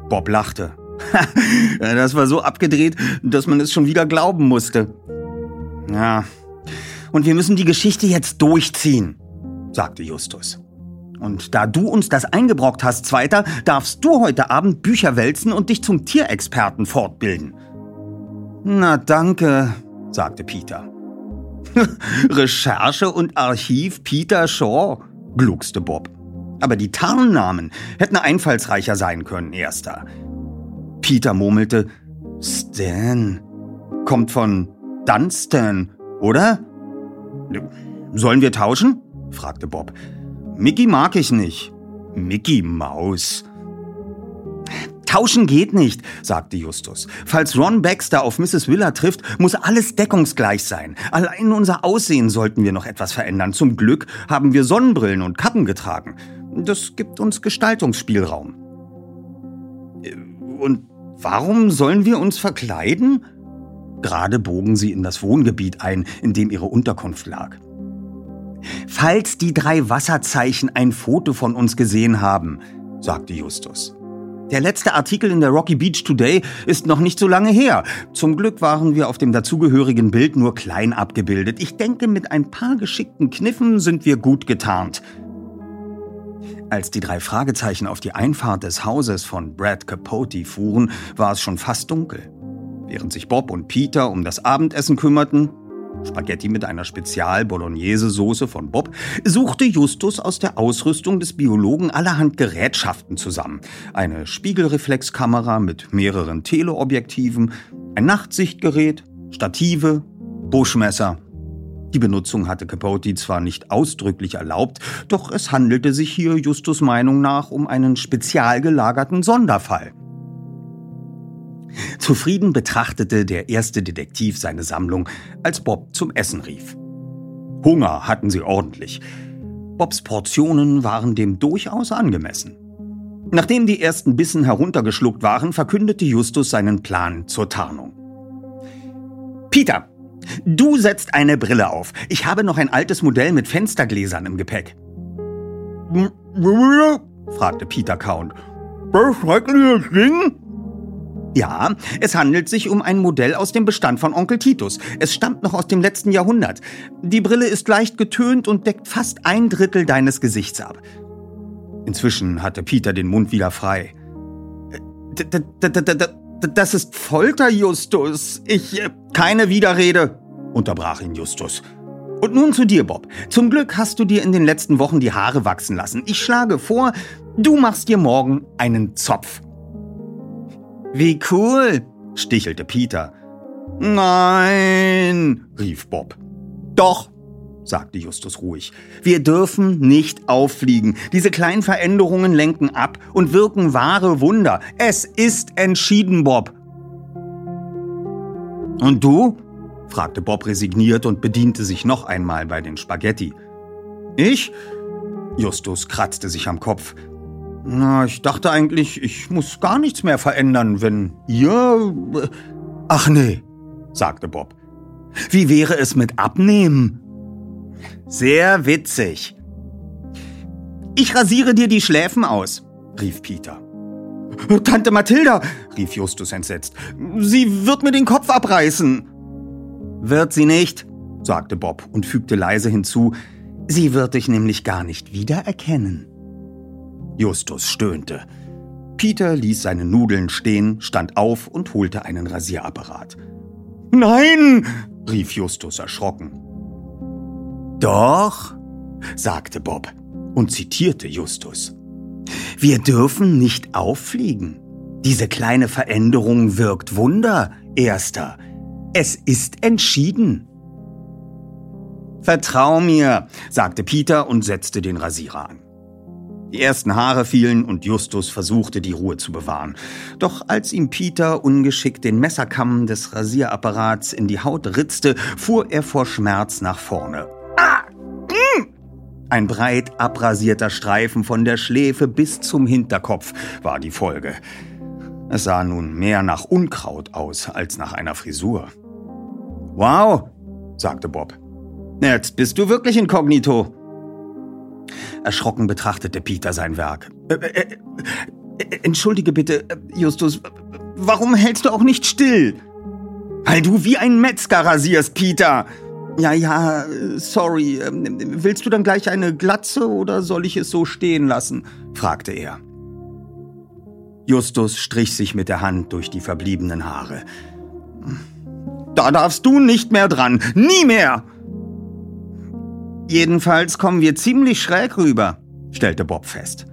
Bob lachte. Das war so abgedreht, dass man es schon wieder glauben musste. Ja. Und wir müssen die Geschichte jetzt durchziehen, sagte Justus. Und da du uns das eingebrockt hast, Zweiter, darfst du heute Abend Bücher wälzen und dich zum Tierexperten fortbilden. Na danke, sagte Peter. Recherche und Archiv Peter Shaw, gluckste Bob. Aber die Tarnnamen hätten einfallsreicher sein können, erster. Peter murmelte, Stan. Kommt von Dunstan, oder? Sollen wir tauschen? fragte Bob. Mickey mag ich nicht. Mickey Maus. Tauschen geht nicht, sagte Justus. Falls Ron Baxter auf Mrs. Willer trifft, muss alles deckungsgleich sein. Allein unser Aussehen sollten wir noch etwas verändern. Zum Glück haben wir Sonnenbrillen und Kappen getragen. Das gibt uns Gestaltungsspielraum. Und warum sollen wir uns verkleiden? Gerade bogen sie in das Wohngebiet ein, in dem ihre Unterkunft lag. Falls die drei Wasserzeichen ein Foto von uns gesehen haben, sagte Justus. Der letzte Artikel in der Rocky Beach Today ist noch nicht so lange her. Zum Glück waren wir auf dem dazugehörigen Bild nur klein abgebildet. Ich denke, mit ein paar geschickten Kniffen sind wir gut getarnt. Als die drei Fragezeichen auf die Einfahrt des Hauses von Brad Capote fuhren, war es schon fast dunkel. Während sich Bob und Peter um das Abendessen kümmerten, Spaghetti mit einer Spezial-Bolognese-Soße von Bob, suchte Justus aus der Ausrüstung des Biologen allerhand Gerätschaften zusammen. Eine Spiegelreflexkamera mit mehreren Teleobjektiven, ein Nachtsichtgerät, Stative, Buschmesser. Die Benutzung hatte Capote zwar nicht ausdrücklich erlaubt, doch es handelte sich hier Justus Meinung nach um einen spezial gelagerten Sonderfall. Zufrieden betrachtete der erste Detektiv seine Sammlung, als Bob zum Essen rief. Hunger hatten sie ordentlich. Bobs Portionen waren dem durchaus angemessen. Nachdem die ersten Bissen heruntergeschluckt waren, verkündete Justus seinen Plan zur Tarnung. Peter, du setzt eine Brille auf. Ich habe noch ein altes Modell mit Fenstergläsern im Gepäck. fragte Peter Count. Das schreckliche Ding? Ja, es handelt sich um ein Modell aus dem Bestand von Onkel Titus. Es stammt noch aus dem letzten Jahrhundert. Die Brille ist leicht getönt und deckt fast ein Drittel deines Gesichts ab. Inzwischen hatte Peter den Mund wieder frei. Das ist Folter, Justus. Ich. Äh, keine Widerrede, unterbrach ihn Justus. Und nun zu dir, Bob. Zum Glück hast du dir in den letzten Wochen die Haare wachsen lassen. Ich schlage vor, du machst dir morgen einen Zopf. Wie cool, stichelte Peter. Nein, rief Bob. Doch, sagte Justus ruhig. Wir dürfen nicht auffliegen. Diese kleinen Veränderungen lenken ab und wirken wahre Wunder. Es ist entschieden, Bob. Und du? fragte Bob resigniert und bediente sich noch einmal bei den Spaghetti. Ich? Justus kratzte sich am Kopf. Na, ich dachte eigentlich, ich muss gar nichts mehr verändern, wenn ihr... Ach nee, sagte Bob. Wie wäre es mit Abnehmen? Sehr witzig. Ich rasiere dir die Schläfen aus, rief Peter. Tante Mathilda, rief Justus entsetzt. Sie wird mir den Kopf abreißen. Wird sie nicht, sagte Bob und fügte leise hinzu. Sie wird dich nämlich gar nicht wiedererkennen. Justus stöhnte. Peter ließ seine Nudeln stehen, stand auf und holte einen Rasierapparat. Nein! rief Justus erschrocken. Doch, sagte Bob und zitierte Justus. Wir dürfen nicht auffliegen. Diese kleine Veränderung wirkt Wunder, Erster. Es ist entschieden. Vertrau mir, sagte Peter und setzte den Rasierer an. Die ersten Haare fielen und Justus versuchte, die Ruhe zu bewahren. Doch als ihm Peter ungeschickt den Messerkamm des Rasierapparats in die Haut ritzte, fuhr er vor Schmerz nach vorne. Ein breit abrasierter Streifen von der Schläfe bis zum Hinterkopf war die Folge. Es sah nun mehr nach Unkraut aus als nach einer Frisur. Wow, sagte Bob. Jetzt bist du wirklich inkognito. Erschrocken betrachtete Peter sein Werk. Äh, äh, äh, entschuldige bitte, Justus, warum hältst du auch nicht still? Weil du wie ein Metzger rasierst, Peter. Ja, ja, sorry. Ähm, willst du dann gleich eine Glatze oder soll ich es so stehen lassen? fragte er. Justus strich sich mit der Hand durch die verbliebenen Haare. Da darfst du nicht mehr dran. Nie mehr! Jedenfalls kommen wir ziemlich schräg rüber, stellte Bob fest.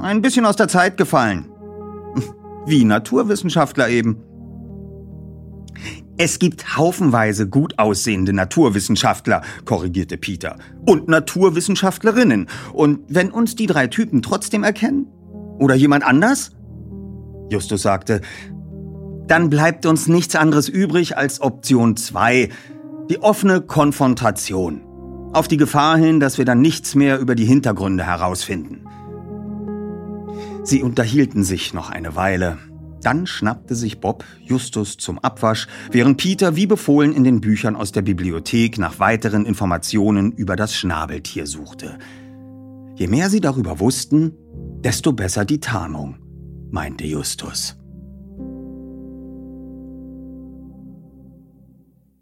Ein bisschen aus der Zeit gefallen. Wie Naturwissenschaftler eben. Es gibt haufenweise gut aussehende Naturwissenschaftler, korrigierte Peter. Und Naturwissenschaftlerinnen. Und wenn uns die drei Typen trotzdem erkennen? Oder jemand anders? Justus sagte, dann bleibt uns nichts anderes übrig als Option 2, die offene Konfrontation auf die Gefahr hin, dass wir dann nichts mehr über die Hintergründe herausfinden. Sie unterhielten sich noch eine Weile. Dann schnappte sich Bob Justus zum Abwasch, während Peter wie befohlen in den Büchern aus der Bibliothek nach weiteren Informationen über das Schnabeltier suchte. Je mehr sie darüber wussten, desto besser die Tarnung, meinte Justus.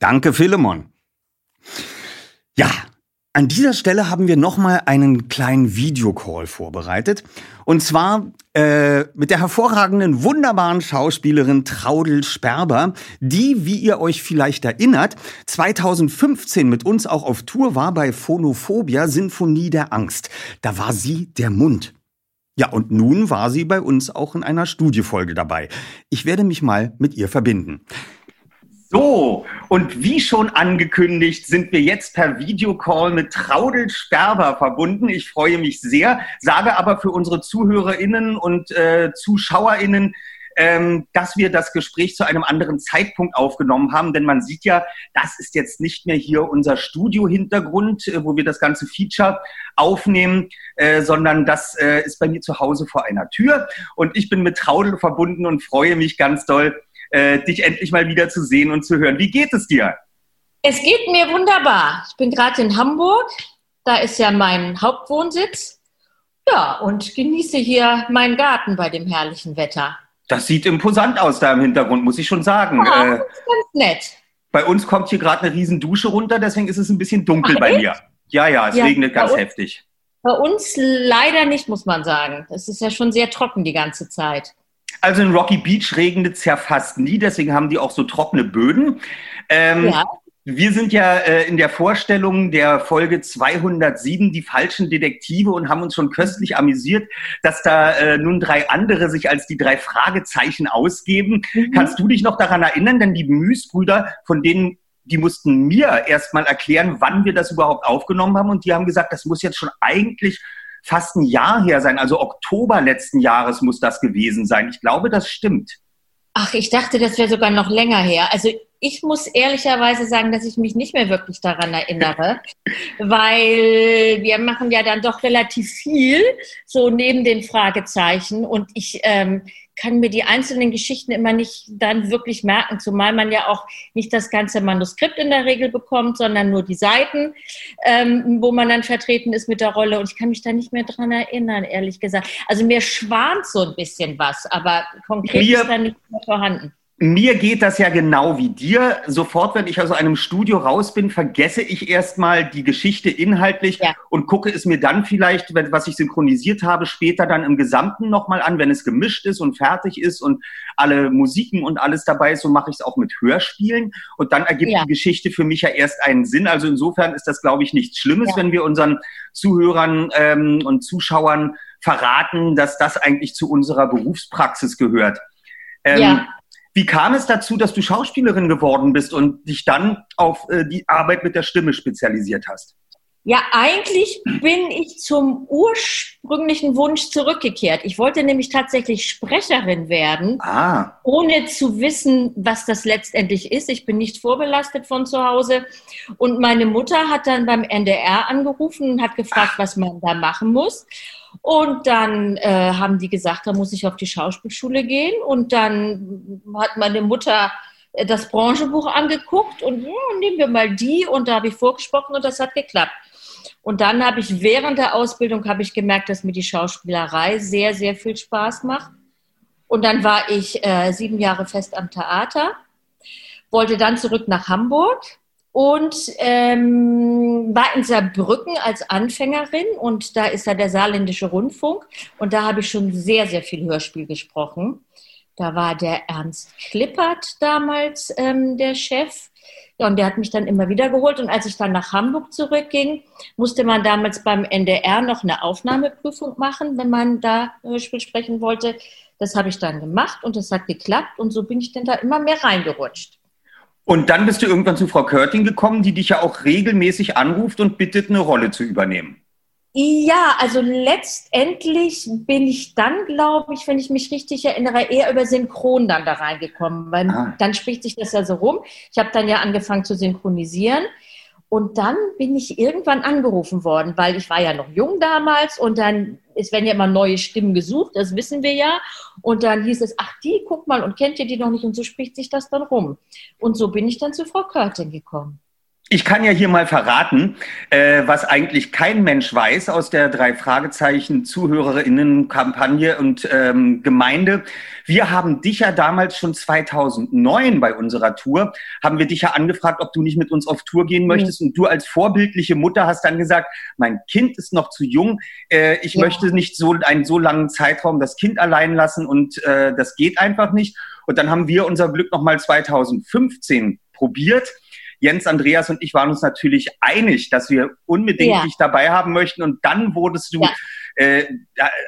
Danke, Philemon. Ja, An dieser Stelle haben wir nochmal einen kleinen Videocall vorbereitet. Und zwar äh, mit der hervorragenden, wunderbaren Schauspielerin Traudel Sperber, die, wie ihr euch vielleicht erinnert, 2015 mit uns auch auf Tour war bei Phonophobia Sinfonie der Angst. Da war sie der Mund. Ja, und nun war sie bei uns auch in einer Studiefolge dabei. Ich werde mich mal mit ihr verbinden. So, und wie schon angekündigt, sind wir jetzt per Videocall mit Traudel Sperber verbunden. Ich freue mich sehr, sage aber für unsere ZuhörerInnen und äh, ZuschauerInnen, ähm, dass wir das Gespräch zu einem anderen Zeitpunkt aufgenommen haben, denn man sieht ja, das ist jetzt nicht mehr hier unser Studio-Hintergrund, äh, wo wir das ganze Feature aufnehmen, äh, sondern das äh, ist bei mir zu Hause vor einer Tür und ich bin mit Traudel verbunden und freue mich ganz doll, äh, dich endlich mal wieder zu sehen und zu hören. Wie geht es dir? Es geht mir wunderbar. Ich bin gerade in Hamburg. Da ist ja mein Hauptwohnsitz. Ja, und genieße hier meinen Garten bei dem herrlichen Wetter. Das sieht imposant aus da im Hintergrund, muss ich schon sagen. Ja, äh, das ist ganz nett. Bei uns kommt hier gerade eine riesen Dusche runter, deswegen ist es ein bisschen dunkel Ach, bei mir. Ja, ja, es ja, regnet ganz uns, heftig. Bei uns leider nicht, muss man sagen. Es ist ja schon sehr trocken die ganze Zeit. Also in Rocky Beach regnet es ja fast nie, deswegen haben die auch so trockene Böden. Ähm, ja. Wir sind ja äh, in der Vorstellung der Folge 207 die falschen Detektive und haben uns schon köstlich amüsiert, dass da äh, nun drei andere sich als die drei Fragezeichen ausgeben. Mhm. Kannst du dich noch daran erinnern? Denn die Müs-Brüder, von denen die mussten mir erstmal erklären, wann wir das überhaupt aufgenommen haben. Und die haben gesagt, das muss jetzt schon eigentlich fast ein Jahr her sein. Also Oktober letzten Jahres muss das gewesen sein. Ich glaube, das stimmt. Ach, ich dachte, das wäre sogar noch länger her. Also ich muss ehrlicherweise sagen, dass ich mich nicht mehr wirklich daran erinnere, weil wir machen ja dann doch relativ viel so neben den Fragezeichen und ich ähm, kann mir die einzelnen Geschichten immer nicht dann wirklich merken, zumal man ja auch nicht das ganze Manuskript in der Regel bekommt, sondern nur die Seiten, ähm, wo man dann vertreten ist mit der Rolle. Und ich kann mich da nicht mehr dran erinnern, ehrlich gesagt. Also mir schwant so ein bisschen was, aber konkret mir, ist da nicht mehr vorhanden. Mir geht das ja genau wie dir. Sofort, wenn ich aus einem Studio raus bin, vergesse ich erstmal die Geschichte inhaltlich ja. und gucke es mir dann vielleicht, was ich synchronisiert habe, später dann im Gesamten nochmal an, wenn es gemischt ist und fertig ist und alle Musiken und alles dabei ist. So mache ich es auch mit Hörspielen. Und dann ergibt ja. die Geschichte für mich ja erst einen Sinn. Also insofern ist das, glaube ich, nichts Schlimmes, ja. wenn wir unseren Zuhörern ähm, und Zuschauern verraten, dass das eigentlich zu unserer Berufspraxis gehört. Ähm, ja. Wie kam es dazu, dass du Schauspielerin geworden bist und dich dann auf äh, die Arbeit mit der Stimme spezialisiert hast? Ja, eigentlich bin ich zum ursprünglichen Wunsch zurückgekehrt. Ich wollte nämlich tatsächlich Sprecherin werden, ah. ohne zu wissen, was das letztendlich ist. Ich bin nicht vorbelastet von zu Hause. Und meine Mutter hat dann beim NDR angerufen und hat gefragt, was man da machen muss. Und dann äh, haben die gesagt, da muss ich auf die Schauspielschule gehen. Und dann hat meine Mutter äh, das Branchenbuch angeguckt und ja, nehmen wir mal die. Und da habe ich vorgesprochen und das hat geklappt. Und dann habe ich während der Ausbildung habe ich gemerkt, dass mir die Schauspielerei sehr, sehr viel Spaß macht. Und dann war ich äh, sieben Jahre fest am Theater, wollte dann zurück nach Hamburg und ähm, war in Saarbrücken als Anfängerin und da ist ja der saarländische Rundfunk und da habe ich schon sehr, sehr viel Hörspiel gesprochen. Da war der Ernst Klippert damals ähm, der Chef. Ja, und der hat mich dann immer wieder geholt. Und als ich dann nach Hamburg zurückging, musste man damals beim NDR noch eine Aufnahmeprüfung machen, wenn man da Hörspiel sprechen wollte. Das habe ich dann gemacht und das hat geklappt. Und so bin ich dann da immer mehr reingerutscht. Und dann bist du irgendwann zu Frau Körting gekommen, die dich ja auch regelmäßig anruft und bittet, eine Rolle zu übernehmen. Ja, also letztendlich bin ich dann, glaube ich, wenn ich mich richtig erinnere, eher über Synchron dann da reingekommen, weil ah. dann spricht sich das ja so rum. Ich habe dann ja angefangen zu synchronisieren und dann bin ich irgendwann angerufen worden, weil ich war ja noch jung damals und dann, es werden ja immer neue Stimmen gesucht, das wissen wir ja. Und dann hieß es, ach die, guck mal, und kennt ihr die noch nicht? Und so spricht sich das dann rum. Und so bin ich dann zu Frau Körting gekommen. Ich kann ja hier mal verraten, äh, was eigentlich kein Mensch weiß aus der drei Fragezeichen Zuhörerinnenkampagne und ähm, Gemeinde. Wir haben dich ja damals schon 2009 bei unserer Tour, haben wir dich ja angefragt, ob du nicht mit uns auf Tour gehen möchtest. Mhm. Und du als vorbildliche Mutter hast dann gesagt, mein Kind ist noch zu jung, äh, ich ja. möchte nicht so einen so langen Zeitraum das Kind allein lassen und äh, das geht einfach nicht. Und dann haben wir unser Glück nochmal 2015 probiert Jens, Andreas und ich waren uns natürlich einig, dass wir unbedingt ja. dich dabei haben möchten. Und dann wurdest du, ja. äh,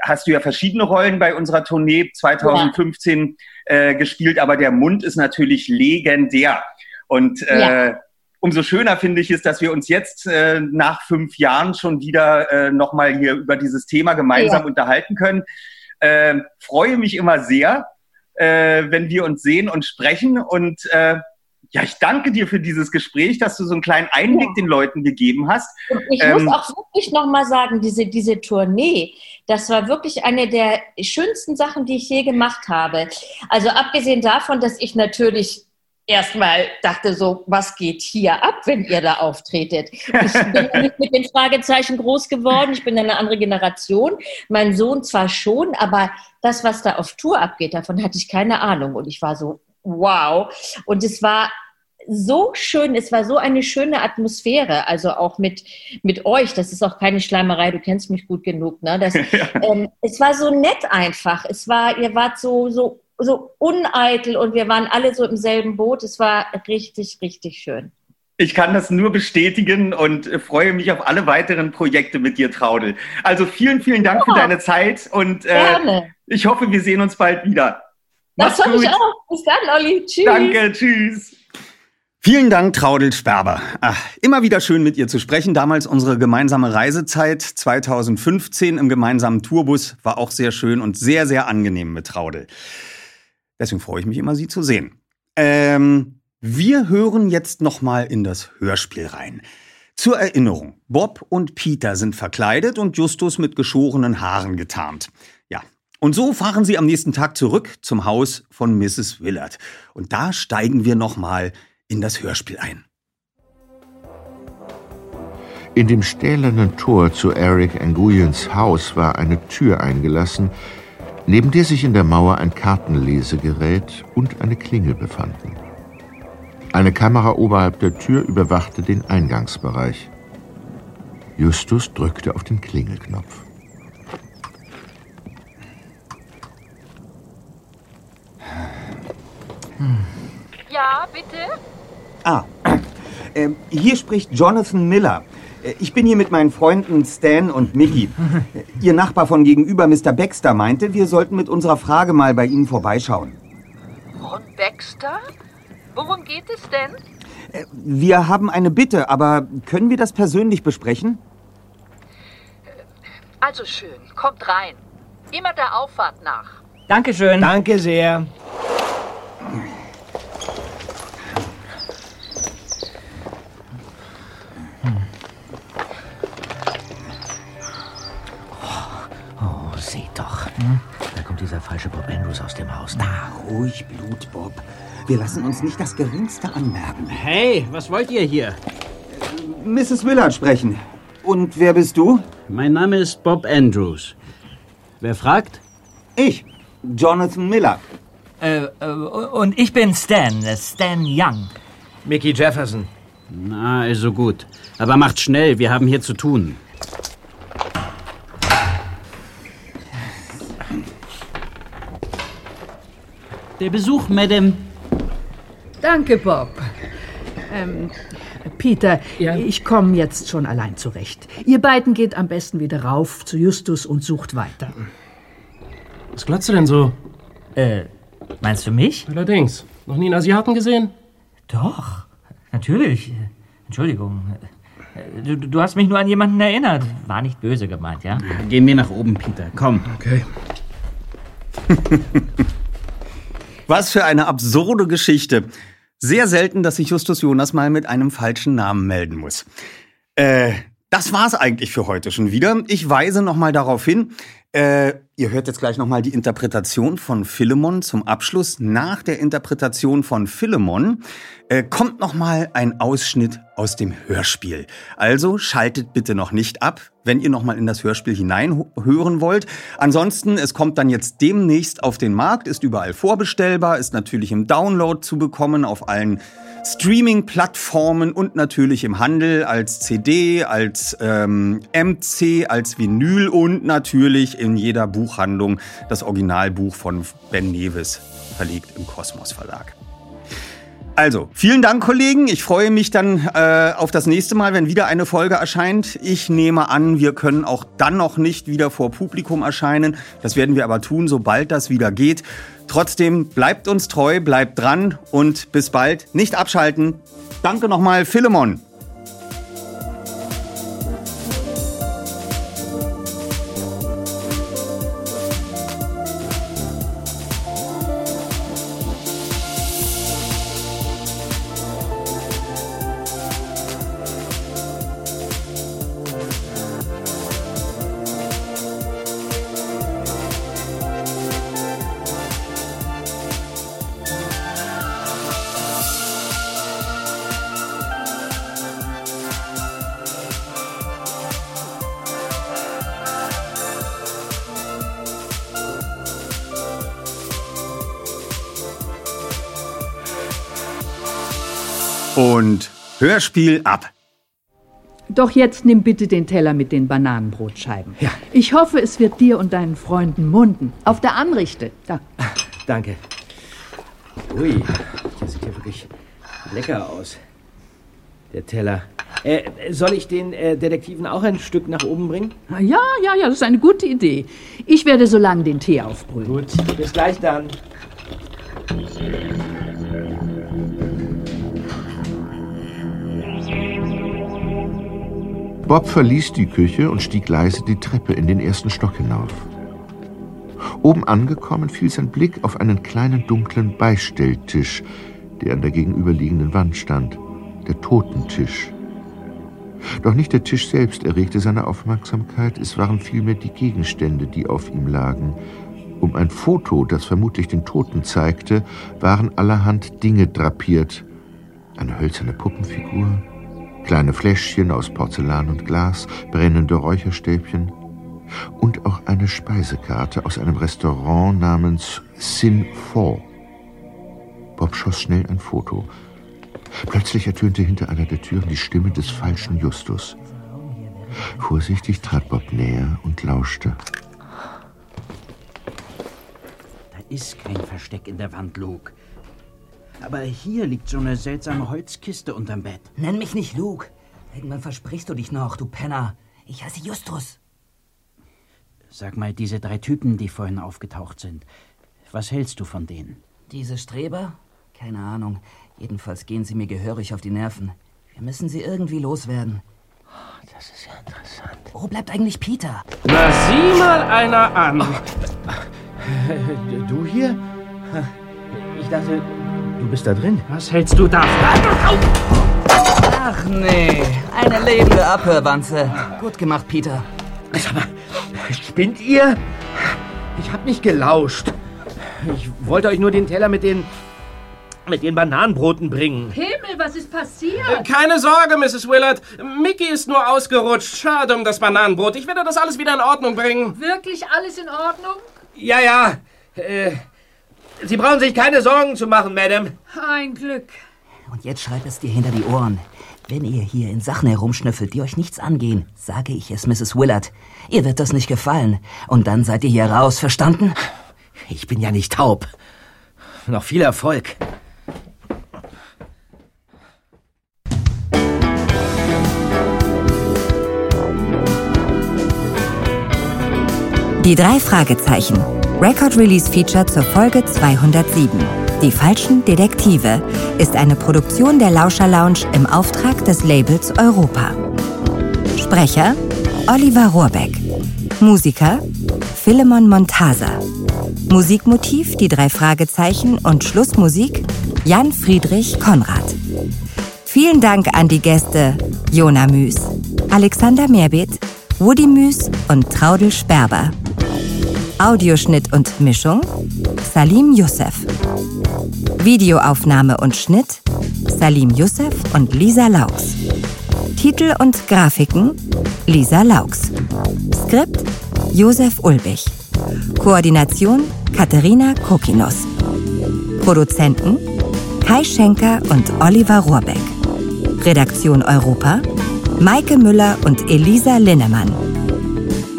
hast du ja verschiedene Rollen bei unserer Tournee 2015 ja. äh, gespielt, aber der Mund ist natürlich legendär. Und äh, umso schöner finde ich es, dass wir uns jetzt äh, nach fünf Jahren schon wieder äh, nochmal hier über dieses Thema gemeinsam unterhalten können. Äh, freue mich immer sehr, äh, wenn wir uns sehen und sprechen und äh, ja, ich danke dir für dieses Gespräch, dass du so einen kleinen Einblick ja. den Leuten gegeben hast. Und ich ähm, muss auch wirklich nochmal sagen, diese, diese Tournee, das war wirklich eine der schönsten Sachen, die ich je gemacht habe. Also abgesehen davon, dass ich natürlich erstmal dachte so, was geht hier ab, wenn ihr da auftretet? Ich bin nicht mit den Fragezeichen groß geworden, ich bin eine andere Generation. Mein Sohn zwar schon, aber das, was da auf Tour abgeht, davon hatte ich keine Ahnung. Und ich war so, wow. Und es war so schön, es war so eine schöne Atmosphäre, also auch mit, mit euch, das ist auch keine Schleimerei, du kennst mich gut genug, ne? Das, ähm, es war so nett einfach, es war, ihr wart so, so, so uneitel und wir waren alle so im selben Boot, es war richtig, richtig schön. Ich kann das nur bestätigen und freue mich auf alle weiteren Projekte mit dir, Traudel. Also vielen, vielen Dank ja. für deine Zeit und äh, ich hoffe, wir sehen uns bald wieder. Das hoffe ich auch. Bis dann, Olli. Tschüss. Danke, tschüss. Vielen Dank, Traudel Sperber. Ach, immer wieder schön mit ihr zu sprechen. Damals unsere gemeinsame Reisezeit 2015 im gemeinsamen Tourbus war auch sehr schön und sehr, sehr angenehm mit Traudel. Deswegen freue ich mich immer, sie zu sehen. Ähm, wir hören jetzt nochmal in das Hörspiel rein. Zur Erinnerung, Bob und Peter sind verkleidet und Justus mit geschorenen Haaren getarnt. Ja, und so fahren sie am nächsten Tag zurück zum Haus von Mrs. Willard. Und da steigen wir nochmal in das Hörspiel ein. In dem stählernen Tor zu Eric Nguyens Haus war eine Tür eingelassen, neben der sich in der Mauer ein Kartenlesegerät und eine Klingel befanden. Eine Kamera oberhalb der Tür überwachte den Eingangsbereich. Justus drückte auf den Klingelknopf. Ja, bitte? Ah, äh, hier spricht Jonathan Miller. Äh, ich bin hier mit meinen Freunden Stan und Mickey. Ihr Nachbar von gegenüber, Mr. Baxter, meinte, wir sollten mit unserer Frage mal bei Ihnen vorbeischauen. Von Baxter? Worum geht es denn? Äh, wir haben eine Bitte, aber können wir das persönlich besprechen? Also schön, kommt rein. Immer der Auffahrt nach. Dankeschön. Danke sehr. Dieser falsche Bob Andrews aus dem Haus. Na, ruhig, Blut, Bob. Wir lassen uns nicht das Geringste anmerken. Hey, was wollt ihr hier? Mrs. Willard sprechen. Und wer bist du? Mein Name ist Bob Andrews. Wer fragt? Ich, Jonathan Miller. Äh, äh, und ich bin Stan, äh, Stan Young. Mickey Jefferson. Na, also gut. Aber macht schnell, wir haben hier zu tun. Der Besuch, Madame. Danke, Bob. Ähm, Peter, ja? ich komme jetzt schon allein zurecht. Ihr beiden geht am besten wieder rauf zu Justus und sucht weiter. Was glotzt du denn so? Äh, meinst du mich? Allerdings. Noch nie einen Asiaten gesehen? Doch, natürlich. Entschuldigung. Du, du hast mich nur an jemanden erinnert. War nicht böse gemeint, ja? Gehen wir nach oben, Peter. Komm. Okay. Was für eine absurde Geschichte. Sehr selten, dass sich Justus Jonas mal mit einem falschen Namen melden muss. Äh, das war's eigentlich für heute schon wieder. Ich weise noch mal darauf hin. Äh, Ihr hört jetzt gleich nochmal die Interpretation von Philemon zum Abschluss. Nach der Interpretation von Philemon äh, kommt nochmal ein Ausschnitt aus dem Hörspiel. Also schaltet bitte noch nicht ab, wenn ihr nochmal in das Hörspiel hineinhören wollt. Ansonsten, es kommt dann jetzt demnächst auf den Markt, ist überall vorbestellbar, ist natürlich im Download zu bekommen auf allen Streaming-Plattformen und natürlich im Handel als CD, als ähm, MC, als Vinyl und natürlich in jeder Buchhandlung das Originalbuch von Ben Nevis, verlegt im Kosmos Verlag. Also, vielen Dank, Kollegen. Ich freue mich dann äh, auf das nächste Mal, wenn wieder eine Folge erscheint. Ich nehme an, wir können auch dann noch nicht wieder vor Publikum erscheinen. Das werden wir aber tun, sobald das wieder geht. Trotzdem bleibt uns treu, bleibt dran und bis bald. Nicht abschalten. Danke nochmal, Philemon. Hörspiel ab. Doch jetzt nimm bitte den Teller mit den Bananenbrotscheiben. Ja. Ich hoffe, es wird dir und deinen Freunden munden. Auf der Anrichte. Da. Danke. Ui, das sieht ja wirklich lecker aus. Der Teller. Äh, soll ich den äh, Detektiven auch ein Stück nach oben bringen? Ja, ja, ja, das ist eine gute Idee. Ich werde so lange den Tee aufbrühen. Gut, bis gleich dann. Bob verließ die Küche und stieg leise die Treppe in den ersten Stock hinauf. Oben angekommen fiel sein Blick auf einen kleinen dunklen Beistelltisch, der an der gegenüberliegenden Wand stand, der Totentisch. Doch nicht der Tisch selbst erregte seine Aufmerksamkeit, es waren vielmehr die Gegenstände, die auf ihm lagen. Um ein Foto, das vermutlich den Toten zeigte, waren allerhand Dinge drapiert. Eine hölzerne Puppenfigur, kleine Fläschchen aus Porzellan und Glas, brennende Räucherstäbchen und auch eine Speisekarte aus einem Restaurant namens Sin Four. Bob schoss schnell ein Foto. Plötzlich ertönte hinter einer der Türen die Stimme des falschen Justus. Vorsichtig trat Bob näher und lauschte. Da ist kein Versteck in der Wand, Luke. Aber hier liegt so eine seltsame Holzkiste unterm Bett. Nenn mich nicht Luke. Irgendwann versprichst du dich noch, du Penner. Ich heiße Justus. Sag mal, diese drei Typen, die vorhin aufgetaucht sind, was hältst du von denen? Diese Streber? Keine Ahnung. Jedenfalls gehen sie mir gehörig auf die Nerven. Wir müssen sie irgendwie loswerden. Das ist ja interessant. Wo bleibt eigentlich Peter? Na, sieh mal einer an. Du hier? Ich dachte, du bist da drin. Was hältst du da? Ach nee, eine lebende Abhörwanze. Gut gemacht, Peter. Sag mal, spinnt ihr? Ich hab nicht gelauscht. Ich wollte euch nur den Teller mit den mit den Bananenbroten bringen. Himmel, was ist passiert? Keine Sorge, Mrs. Willard. Mickey ist nur ausgerutscht. Schade um das Bananenbrot. Ich werde das alles wieder in Ordnung bringen. Wirklich alles in Ordnung? Ja, ja. Äh, Sie brauchen sich keine Sorgen zu machen, Madame. Ein Glück. Und jetzt schreib es dir hinter die Ohren. Wenn ihr hier in Sachen herumschnüffelt, die euch nichts angehen, sage ich es Mrs. Willard. Ihr wird das nicht gefallen. Und dann seid ihr hier raus, verstanden? Ich bin ja nicht taub. Noch viel Erfolg. Die drei Fragezeichen. Record Release Feature zur Folge 207. Die falschen Detektive ist eine Produktion der Lauscher Lounge im Auftrag des Labels Europa. Sprecher Oliver Rohrbeck. Musiker Philemon Montasa. Musikmotiv die drei Fragezeichen und Schlussmusik Jan Friedrich Konrad. Vielen Dank an die Gäste Jona Müs, Alexander Merbet, Woody Müs und Traudel Sperber. Audioschnitt und Mischung Salim Youssef. Videoaufnahme und Schnitt Salim Youssef und Lisa Laux. Titel und Grafiken Lisa Laux. Skript Josef Ulbich. Koordination Katharina Kokinos. Produzenten Kai Schenker und Oliver Rohrbeck. Redaktion Europa Maike Müller und Elisa Linnemann.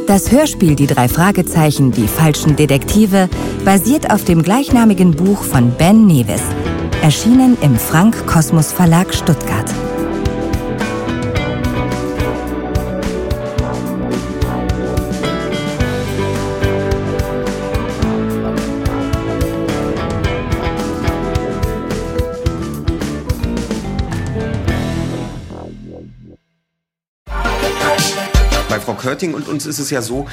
Das Hörspiel Die drei Fragezeichen, die falschen Detektive basiert auf dem gleichnamigen Buch von Ben Nevis, erschienen im Frank Kosmos Verlag Stuttgart. Körting und uns ist es ja so,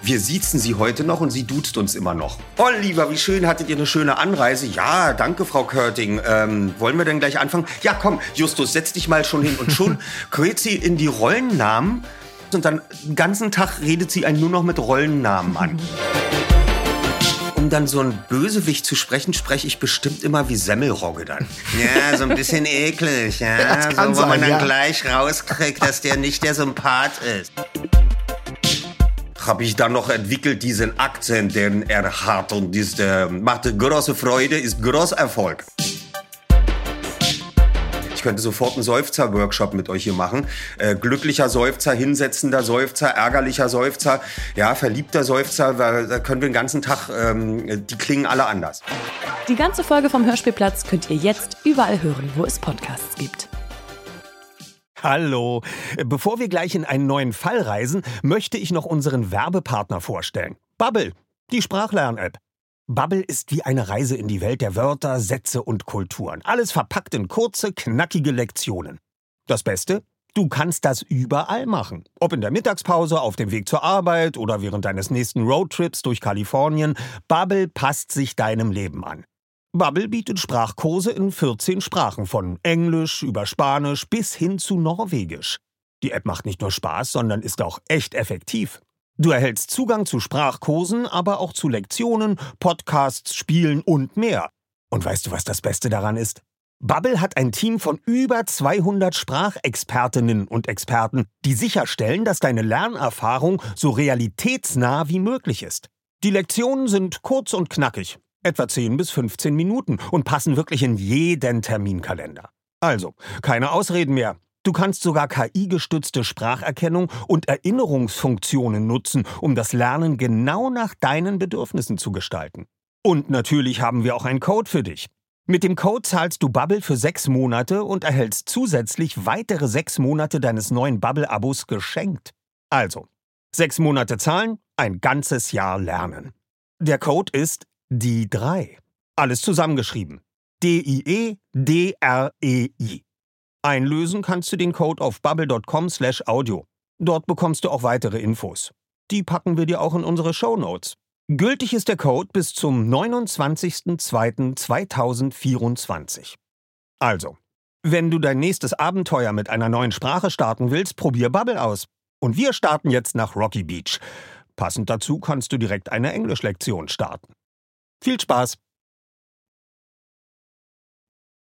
wir siezen sie heute noch und sie duzt uns immer noch. Oliver, wie schön, hattet ihr eine schöne Anreise? Ja, danke, Frau Körting. Ähm, wollen wir denn gleich anfangen? Ja, komm, Justus, setz dich mal schon hin. Und schon quält sie in die Rollennamen und dann den ganzen Tag redet sie einen nur noch mit Rollennamen an. Um dann so ein Bösewicht zu sprechen, spreche ich bestimmt immer wie Semmelrogge dann. Ja, so ein bisschen eklig, ja. Das so, kann wo sein, man dann ja. gleich rauskriegt, dass der nicht der Sympath ist. Habe ich dann noch entwickelt, diesen Akzent, den er hat. Und das äh, macht große Freude, ist großer Erfolg. Ich könnte sofort einen Seufzer-Workshop mit euch hier machen. Äh, glücklicher Seufzer, hinsetzender Seufzer, ärgerlicher Seufzer, ja, verliebter Seufzer. weil Da können wir den ganzen Tag, ähm, die klingen alle anders. Die ganze Folge vom Hörspielplatz könnt ihr jetzt überall hören, wo es Podcasts gibt. Hallo. Bevor wir gleich in einen neuen Fall reisen, möchte ich noch unseren Werbepartner vorstellen. Bubble, die Sprachlern-App. Bubble ist wie eine Reise in die Welt der Wörter, Sätze und Kulturen. Alles verpackt in kurze, knackige Lektionen. Das Beste? Du kannst das überall machen. Ob in der Mittagspause, auf dem Weg zur Arbeit oder während deines nächsten Roadtrips durch Kalifornien. Bubble passt sich deinem Leben an. Bubble bietet Sprachkurse in 14 Sprachen, von Englisch über Spanisch bis hin zu Norwegisch. Die App macht nicht nur Spaß, sondern ist auch echt effektiv. Du erhältst Zugang zu Sprachkursen, aber auch zu Lektionen, Podcasts, Spielen und mehr. Und weißt du, was das Beste daran ist? Bubble hat ein Team von über 200 Sprachexpertinnen und Experten, die sicherstellen, dass deine Lernerfahrung so realitätsnah wie möglich ist. Die Lektionen sind kurz und knackig, etwa 10 bis 15 Minuten und passen wirklich in jeden Terminkalender. Also, keine Ausreden mehr. Du kannst sogar KI-gestützte Spracherkennung und Erinnerungsfunktionen nutzen, um das Lernen genau nach deinen Bedürfnissen zu gestalten. Und natürlich haben wir auch einen Code für dich. Mit dem Code zahlst du Bubble für sechs Monate und erhältst zusätzlich weitere sechs Monate deines neuen Bubble-Abos geschenkt. Also, sechs Monate zahlen, ein ganzes Jahr lernen. Der Code ist die 3. Alles zusammengeschrieben. D-I-E-D-R-E-I. Einlösen kannst du den Code auf bubble.com slash audio. Dort bekommst du auch weitere Infos. Die packen wir dir auch in unsere Shownotes. Gültig ist der Code bis zum 29.02.2024. Also, wenn du dein nächstes Abenteuer mit einer neuen Sprache starten willst, probier Bubble aus. Und wir starten jetzt nach Rocky Beach. Passend dazu kannst du direkt eine Englischlektion starten. Viel Spaß!